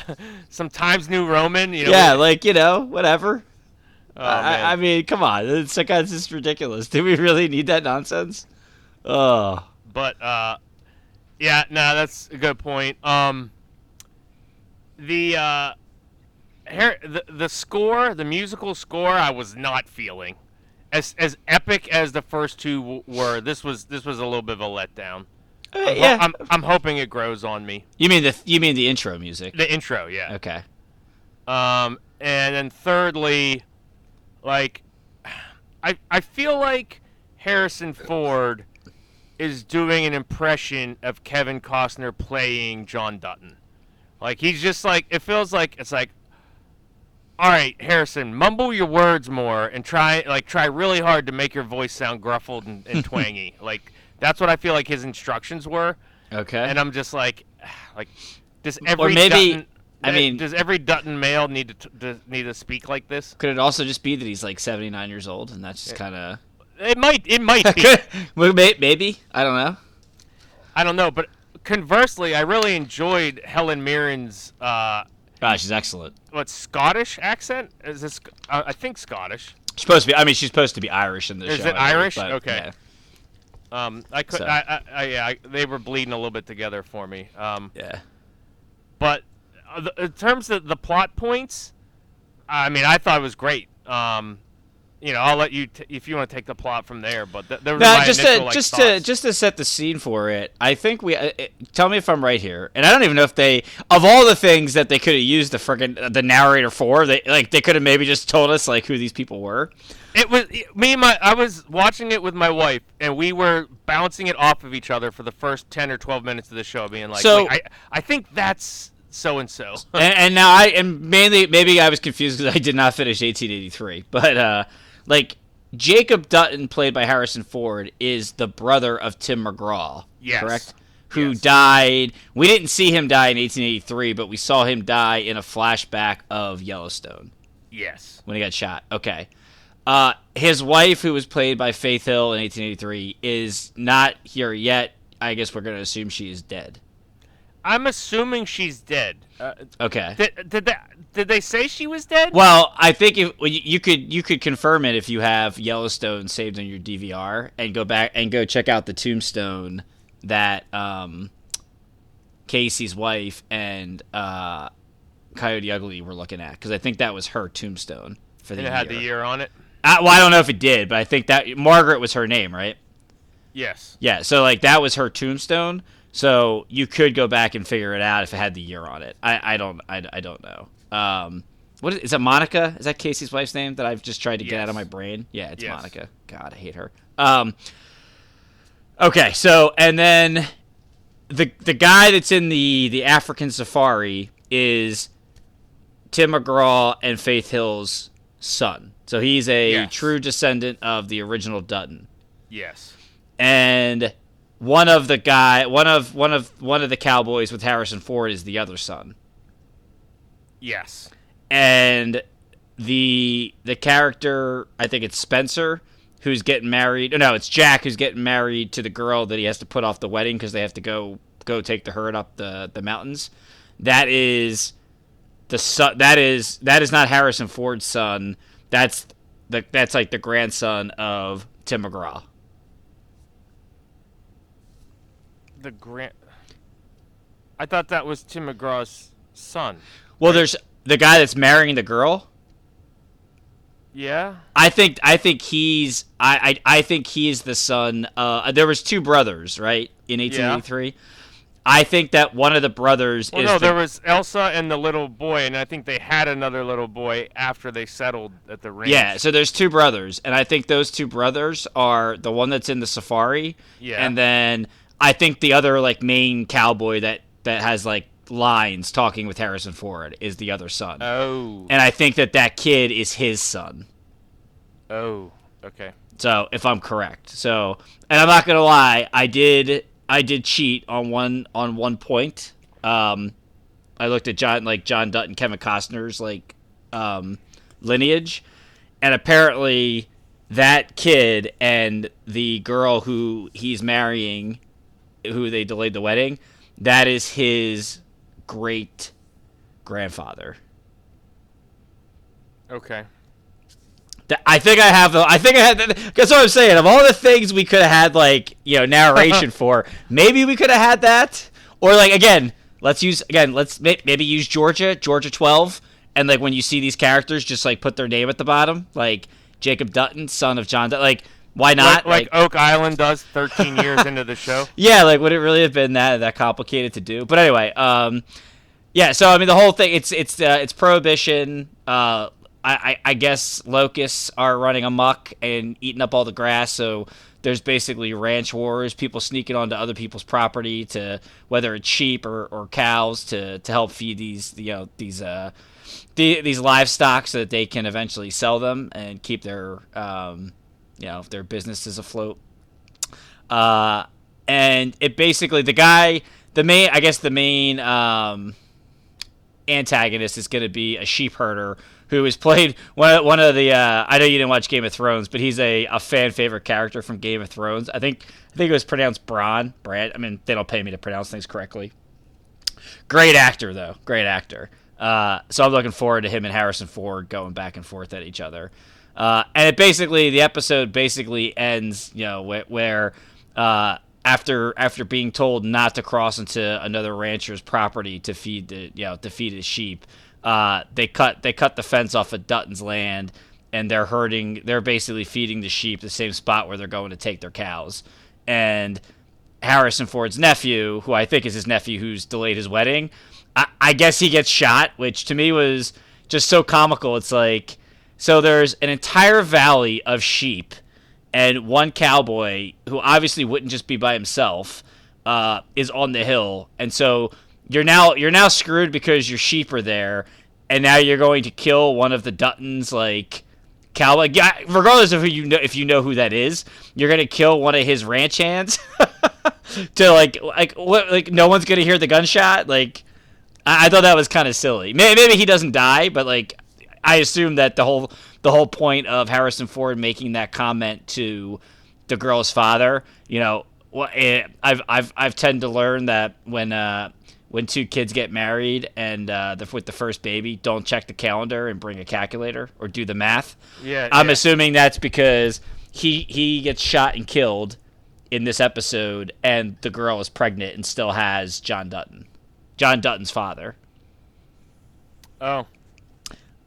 some Times New Roman. You know. yeah, like you know, whatever. Oh. I, I mean, come on, it's like it's just ridiculous. Do we really need that nonsense? Oh, but uh, Yeah, no, that's a good point. Um, the uh, Har- the the score, the musical score, I was not feeling. As as epic as the first two w- were, this was this was a little bit of a letdown. Uh, I'm, yeah. I'm I'm hoping it grows on me. you mean the you mean the intro music? The intro, yeah. Okay. Um, and then thirdly, like, I I feel like Harrison Ford is doing an impression of Kevin Costner playing John Dutton. Like he's just like it feels like it's like, all right, Harrison, mumble your words more and try like try really hard to make your voice sound gruffled and, and twangy. like that's what I feel like his instructions were, Okay. and I'm just like, like does every maybe- Dutton, I mean- does every Dutton male need to, to need to speak like this? Could it also just be that he's like 79 years old and that's just kind of It might it might be. maybe I don't know. I don't know, but conversely, I really enjoyed Helen Mirren's uh, Ah, she's excellent. what Scottish accent. Is this? Uh, I think Scottish. She's supposed to be. I mean, she's supposed to be Irish in this Is show. it I believe, Irish? but, Okay. Yeah. Um, I could. So- I, I, I, yeah, I, they were bleeding a little bit together for me. Um, yeah. but uh, the, in terms of the plot points, I mean, I thought it was great. Um, you know, I'll let you t- if you want to take the plot from there. But th- there was my just initial, to like, just to just to set the scene for it, I think we. Uh, uh, tell me if I'm right here, and I don't even know if they of all the things that they could have used the friggin' the narrator for, they like they could have maybe just told us like who these people were. It was me and my. I was watching it with my wife, and we were bouncing it off of each other for the first ten or twelve minutes of the show, being like, So- "Wait, I, I think that's so and so." and, and now I and mainly maybe I was confused because I did not finish 1883, but uh, like Jacob Dutton, played by Harrison Ford, is the brother of Tim McGraw. Yes. correct. Who Yes. died? We didn't see him die in 1883, but we saw him die in a flashback of Yellowstone Yes. when he got shot. Okay. Uh, his wife, who was played by Faith Hill in 1883, is not here yet. I guess we're going to assume she is dead. I'm assuming she's dead. Uh, Okay. did, did they did they say she was dead? Well, I think if well, you you could you could confirm it if you have Yellowstone saved on your DVR and go back and go check out the tombstone that um, Kayce's wife and uh, Coyote Ugly were looking at because I think that was her tombstone for the And it year. had the year on it. Uh, well, I don't know if it did, but I think that Margaret was her name, right? Yes. Yeah, so like that was her tombstone. So you could go back and figure it out if it had the year on it. I, I don't I, I don't know. Um, what is, is it? Monica? Is that Kayce's wife's name that I've just tried to get out of my brain? Yeah, it's Yes. Monica. God, I hate her. Um, okay, so and then the the guy that's in the the African safari is Tim McGraw and Faith Hill's son. So he's a Yes. true descendant of the original Dutton Yes. and one of the guy one of one of one of the cowboys with Harrison Ford is the other son. Yes. And the the character, I think it's Spencer who's getting married. No, it's Jack who's getting married to the girl that he has to put off the wedding cuz they have to go go take the herd up the the mountains. That is the son that is that is not Harrison Ford's son. That's the that's like the grandson of Tim McGraw. The grant. I thought that was Tim McGraw's son. Well, there's the guy that's marrying the girl. Yeah. I think I think he's I I, I think he's the son. Uh, there was two brothers, right, in 1883. I think that one of the brothers Well, is no, the, there was Elsa and the little boy, and I think they had another little boy after they settled at the ranch. yeah. So there's two brothers, and I think those two brothers are the one that's in the safari, Yeah. and then I think the other like main cowboy that that has like lines talking with Harrison Ford is the other son, Oh. and I think that that kid is his son. Oh. Okay. So if I'm correct, so and I'm not gonna lie, I did I did cheat on one on one point. Um, I looked at John like John Dutton, Kevin Costner's like um, lineage, and apparently that kid and the girl who he's marrying, who they delayed the wedding, that is his great grandfather. Okay. I think I have. I think I had. That's what I'm saying. Of all the things we could have had, like you know, narration for, maybe we could have had that, or like again, let's use again. Let's maybe use Georgia, Georgia 12, and like when you see these characters, just like put their name at the bottom, like Jacob Dutton, son of John. Dutton. Like why not? like, like Oak Island does 13 years into the show. yeah, like would it really have been that that complicated to do? But anyway, um, yeah. So I mean, the whole thing it's it's uh, it's prohibition. Uh, I, I I guess locusts are running amok and eating up all the grass. So there's basically ranch wars, people sneaking onto other people's property to whether it's sheep or, or cows to to help feed these you know these uh the, these livestock so that they can eventually sell them and keep their um you know if their business is afloat. Uh, and it basically the guy, the main, I guess the main um, antagonist is going to be a sheep herder who is played one of, one of the. Uh, I know you didn't watch Game of Thrones, but he's a, a fan favorite character from Game of Thrones. I think I think it was pronounced Bran. Brad. I mean, they don't pay me to pronounce things correctly. Great actor though, great actor. Uh, so I'm looking forward to him and Harrison Ford going back and forth at each other. Uh, and it basically the episode basically ends, you know, where, where uh, after after being told not to cross into another rancher's property to feed the you know to feed his sheep, uh, they cut they cut the fence off of Dutton's land, and they're herding. They're basically feeding the sheep the same spot where they're going to take their cows, and Harrison Ford's nephew, who I think is his nephew who's delayed his wedding, I, I guess he gets shot, which to me was just so comical. It's like, so there's an entire valley of sheep and one cowboy who obviously wouldn't just be by himself uh, is on the hill, and so you're now you're now screwed because your sheep are there, and now you're going to kill one of the Duttons like cowboy. Regardless of who you know, if you know who that is, you're gonna kill one of his ranch hands to like like what like no one's gonna hear the gunshot. Like I, thought that was kind of silly. Maybe he doesn't die, but like I assume that the whole the whole point of Harrison Ford making that comment to the girl's father, you know, what eh, I've I've I've tend to learn that when uh when two kids get married and uh, the, with the first baby, don't check the calendar and bring a calculator or do the math. Yeah, I'm yeah. assuming that's because he he gets shot and killed in this episode, and the girl is pregnant and still has John Dutton, John Dutton's father. Oh,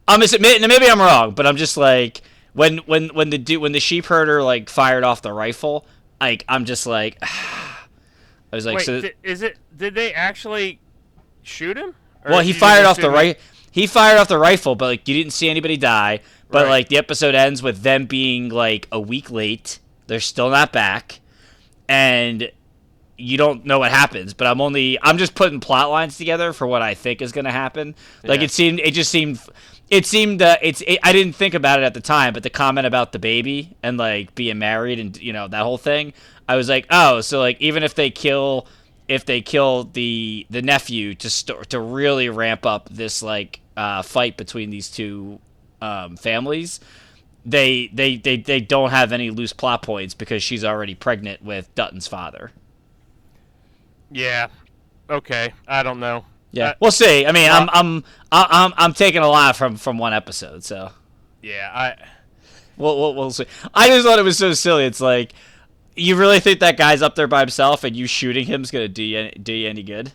I'm just, may- maybe I'm wrong, but I'm just like when when when the dude when the sheep herder like fired off the rifle, like I'm just like I was like wait, so. di- is it? Did they actually shoot him? Well, he fired off the right. He fired off the rifle, but like you didn't see anybody die. But Right. like the episode ends with them being like a week late. They're still not back, and you don't know what happens. But I'm only I'm just putting plot lines together for what I think is going to happen. Like Yeah. it seemed, it just seemed, it seemed. Uh, it's. It, I didn't think about it at the time, but the comment about the baby and like being married and you know that whole thing, I was like, oh, so like even if they kill if they kill the the nephew to st- to really ramp up this like uh, fight between these two um, families, they, they they they don't have any loose plot points because she's already pregnant with Dutton's father. Yeah. Okay. I don't know. Yeah, Uh, we'll see. I mean, well- I'm I'm I'm I'm taking a lot from from one episode, so Yeah. I. we'll, we'll we'll see. I just thought it was so silly. It's like. You really think that guy's up there by himself, and you shooting him is gonna do you any, do you any good?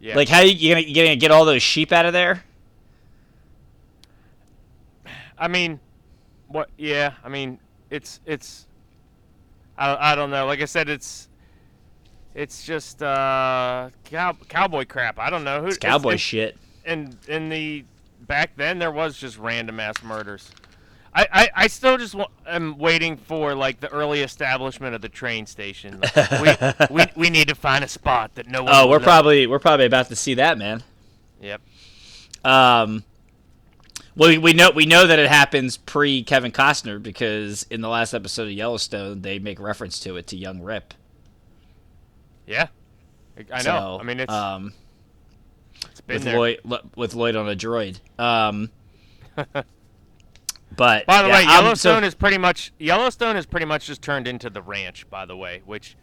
Yeah. Like, how you, you gonna you gonna get all those sheep out of there? I mean, what? Yeah. I mean, it's it's. I, I don't know. Like I said, it's it's just uh cow, cowboy crap. I don't know who It's cowboy it's- shit. and in the back then there was just random ass murders. I, I, I still just wa- am waiting for like the early establishment of the train station. Like, we, we we need to find a spot that no one. Oh, we're know. probably we're probably about to see that, man. Yep. Um, well, we, we know we know that it happens pre Kevin Costner because in the last episode of Yellowstone they make reference to it to young Rip. Yeah. I- know. So, I mean, it's um, it's with there. Lloyd lo- with Lloyd on a droid. Um, but By the yeah, way, Yellowstone so, is pretty much Yellowstone is pretty much just turned into the ranch. By the way, which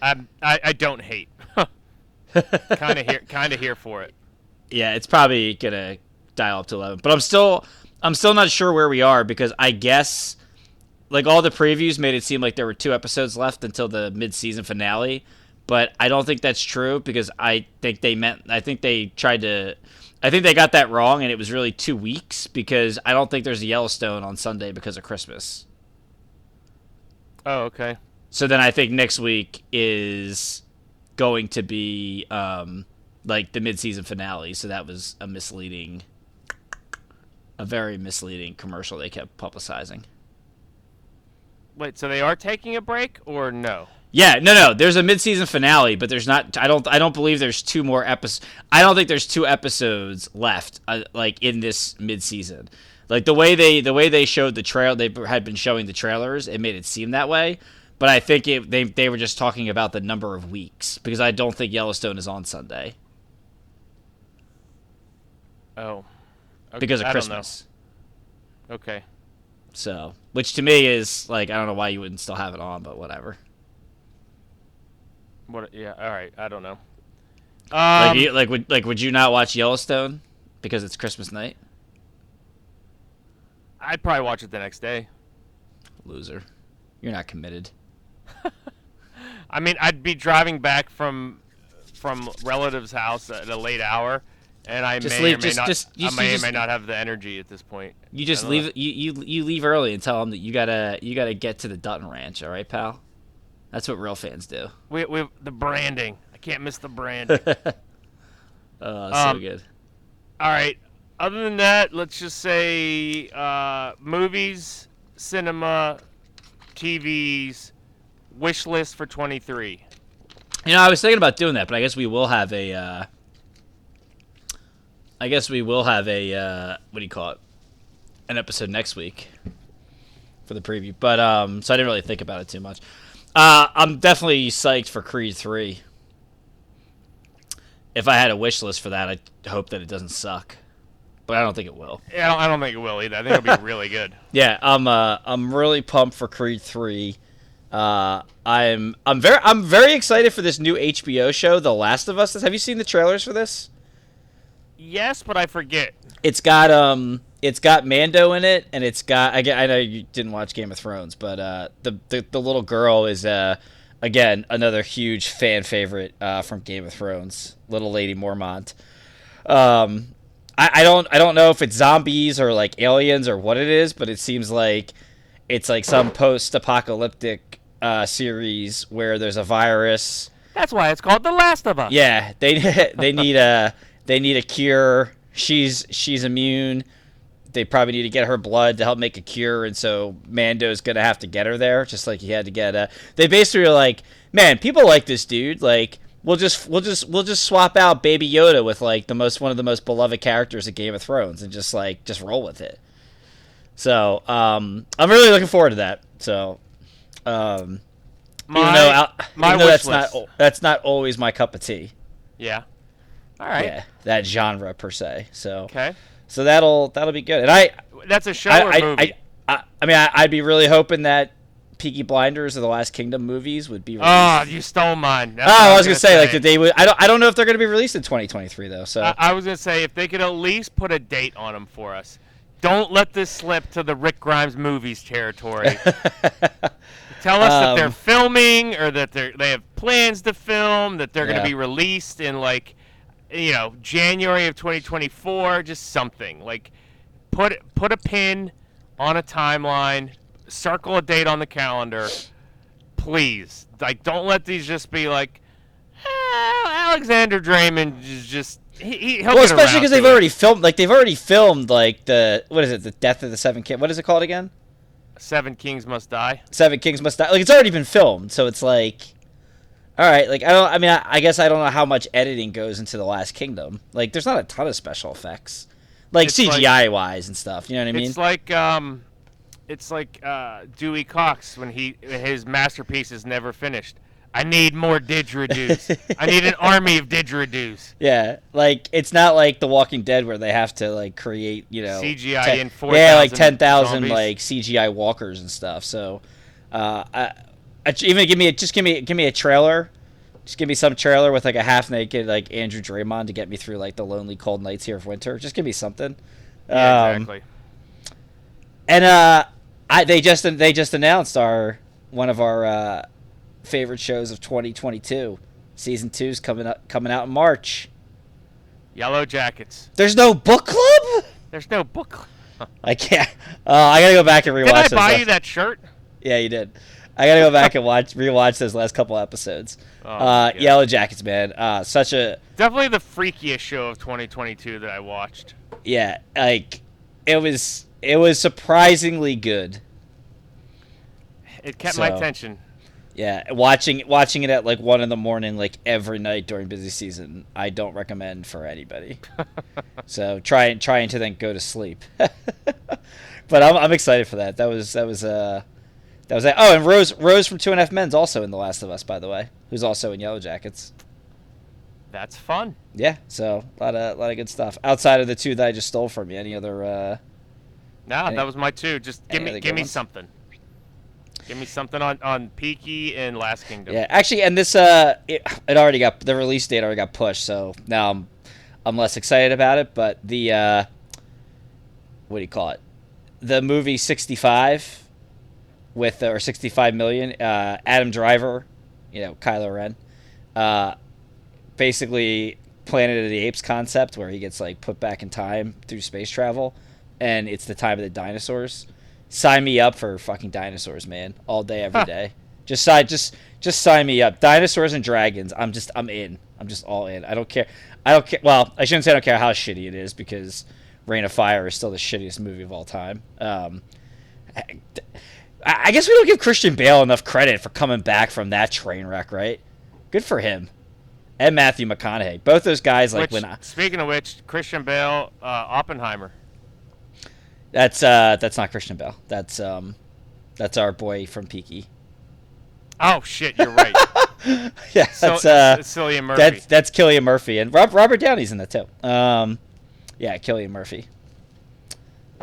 I'm, I I don't hate. kind of here kind of here for it. yeah, it's probably gonna dial up to eleven. But I'm still I'm still not sure where we are because I guess like all the previews made it seem like there were two episodes left until the mid-season finale, but I don't think that's true because I think they meant I think they tried to I think they got that wrong and it was really 2 weeks because I don't think there's a Yellowstone on Sunday because of Christmas. Oh, okay. So then I think next week is going to be um, like the mid-season finale. So that was a misleading, a very misleading commercial they kept publicizing. Wait, so they are taking a break or no? Yeah, no, no. There's a mid-season finale, but there's not. I don't. I don't believe there's two more episodes. I don't think there's two episodes left, uh, like in this mid-season. Like the way they the way they showed the trail, they had been showing the trailers. It made it seem that way, but I think it, they they were just talking about the number of weeks because I don't think Yellowstone is on Sunday Oh. Okay, because of. Christmas. Okay. So, which to me is like I don't know why you wouldn't still have it on, but whatever. What? Yeah. All right. I don't know. Like, Um, you, like would like would you not watch Yellowstone because it's Christmas night? I'd probably watch it the next day. Loser, you're not committed. I mean, I'd be driving back from from relatives' house at a late hour, and I Just may leave- or may just- not. just- you- I may just- may not have the energy at this point. You just leave know. you, you you leave early and tell them that you gotta you gotta get to the Dutton Ranch. All right, pal. That's what real fans do. We, we the branding. I can't miss the branding. Oh, so Um, good. All right. Other than that, let's just say uh, movies, cinema, TVs, wish list for 23. You know, I was thinking about doing that, but I guess we will have a. Uh, I guess we will have a uh, what do you call it? An episode next week for the preview. But um, so I didn't really think about it too much. Uh, I'm definitely psyched for Creed three. If I had a wish list for that, I hope that it doesn't suck, but I don't think it will. Yeah, I don't, I don't think it will either. I think it'll be really good. Yeah, I'm uh, I'm really pumped for Creed three. Uh, I'm I'm very I'm very excited for this new HBO show, The Last of Us. Have you seen the trailers for this? Yes, but I forget. It's got um it's got Mando in it, and it's got I, I know you didn't watch Game of Thrones, but uh, the, the the little girl is uh again another huge fan favorite uh, from Game of Thrones, little Lady Mormont. Um, I, I don't I don't know if it's zombies or like aliens or what it is, but it seems like it's like some post-apocalyptic uh, series where there's a virus. That's why it's called The Last of Us. Yeah, they they need a they need a cure. She's she's immune. They probably need to get her blood to help make a cure, and so Mando's gonna have to get her there, just like he had to get. Uh, they basically are like, man, people like this dude. Like, we'll just we'll just we'll just swap out Baby Yoda with like the most one of the most beloved characters of Game of Thrones, and just like just roll with it. So um, I'm really looking forward to that. So um, My, even though, my even though that's list. not that's not always my cup of tea. Yeah. All right. Yeah, that genre per se. So Okay. So that'll that'll be good. And I That's a show I or I, movie? I, I, I mean I, I'd be really hoping that Peaky Blinders or the Last Kingdom movies would be released. oh, you stole mine. That's Oh, I was gonna say, like that they would. I don't. I don't know if they're gonna be released in 2023 though. So I, I was gonna say if they could at least put a date on them for us. Don't let this slip to the Rick Grimes movies territory. Tell us that they're Um, filming or that they they have plans to film, that they're going to be released in like you know, January of 2024, just something. Like put put a pin on a timeline, circle a date on the calendar. Please. Like don't let these just be like "Eh, Alexander Dreymon is just he, well, especially because they've it. already filmed. Like they've already filmed like the what is it? The Death of the Seven King. What is it called again? Seven Kings Must Die. Seven Kings Must Die. Like it's already been filmed, so it's like, all right. Like I don't. I mean, I, I guess I don't know how much editing goes into the Last Kingdom. Like there's not a ton of special effects, like It's like- CGI wise and stuff. You know what I mean? It's like um, it's like uh, Dewey Cox when he his masterpiece is never finished. I need more didgeridoos. I need an army of didgeridoos. Yeah, like it's not like The Walking Dead where they have to like create, you know, CGI ten- in yeah, like 4,000 ten thousand like CGI walkers and stuff. So, uh, I, even give me a, just give me give me a trailer, just give me some trailer with like a half naked like Andrew Dreymon to get me through like the lonely cold nights here of winter. Just give me something. Yeah, Um, exactly. And uh, I they just they just announced our one of our uh, favorite shows of 2022. Season two's coming up coming out in March. Yellow Jackets. There's no book club. There's no book. club. I can't. Uh, I gotta go back and rewatch. Did I buy you that shirt? Yeah, you did. I gotta go back and watch rewatch those last couple episodes. Oh, uh, Yellow Jackets, man. Uh, such a Definitely the freakiest show of 2022 that I watched. yeah. Like it was. It was surprisingly good. It kept my attention. Yeah, watching watching it at like one in the morning, like every night during busy season, I don't recommend for anybody. so trying trying to then go to sleep. but I'm, I'm excited for that. That was that was uh that was it. oh and Rose Rose from Two and a Half Men's also in The Last of Us by the way, who's also in Yellow Jackets. That's fun. Yeah, so a lot of lot of good stuff outside of the two that I just stole from you. Any other? uh No, Any- that was my two. Just give me give me ones? something. Give me something on on Peaky and Last Kingdom. Yeah, actually, and this uh, it, it already got the release date already got pushed, so now I'm I'm less excited about it. But the uh, what do you call it? The movie 65 with or 65 million. Uh, Adam Driver, you know Kylo Ren, uh, basically Planet of the Apes concept where he gets like put back in time through space travel, and it's the time of the dinosaurs. Sign me up for fucking dinosaurs, man, all day, every Huh. day. Just sign, just just sign me up. Dinosaurs and dragons. I'm just, I'm in. I'm just all in. I don't care. I don't care. Well, I shouldn't say I don't care how shitty it is because Reign of Fire is still the shittiest movie of all time. Um, I, guess we don't give Christian Bale enough credit for coming back from that train wreck, right? Good for him. And Matthew McConaughey. Both those guys, like which, when I, speaking of which, Christian Bale, uh, Oppenheimer. that's uh that's not Christian Bale. That's um that's our boy from Peaky. Oh shit, you're right. yeah, that's uh Cillian Murphy. that's that's Cillian Murphy and Rob, Robert Downey's in that too. Um, yeah, Cillian Murphy.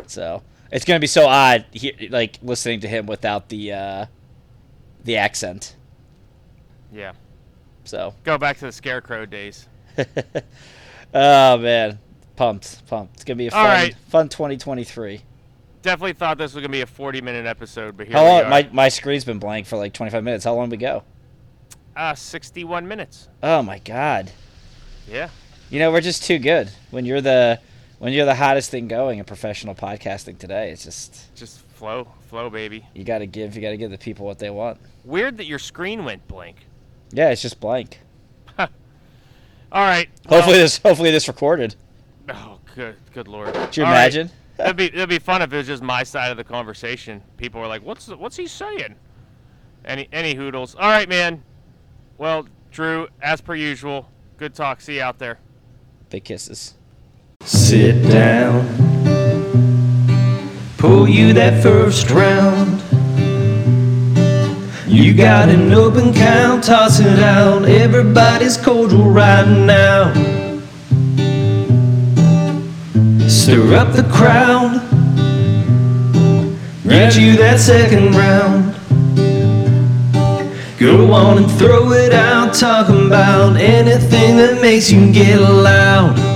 So it's gonna be so odd, he, like listening to him without the uh, the accent. yeah. So, Go back to the Scarecrow days. oh man, pumped, pumped. It's gonna be a fun, right. fun 2023. Definitely thought this was gonna be a 40 minute episode, but here How we long? are. My my screen's been blank for like 25 minutes. How long did we go? uh, 61 minutes. Oh my god. Yeah. You know, we're just too good. When you're the when you're the hottest thing going in professional podcasting today, it's just Just flow, flow, baby. you got to give you got to give the people what they want. Weird that your screen went blank. Yeah, it's just blank. All right. well- Hopefully this hopefully this recorded. Oh, good, good lord. Could you All right. imagine? It'd be it'd be fun if it was just my side of the conversation. People were like, "What's what's he saying?" Any any hoodles. All right, man. Well, Drew, as per usual, good talk. See you out there. Big kisses. Sit down. Pull you that first round. You got an open count, toss it out. Everybody's cordial right now. Stir up the crowd. Get you that second round. Go on and throw it out, talking about anything that makes you get loud.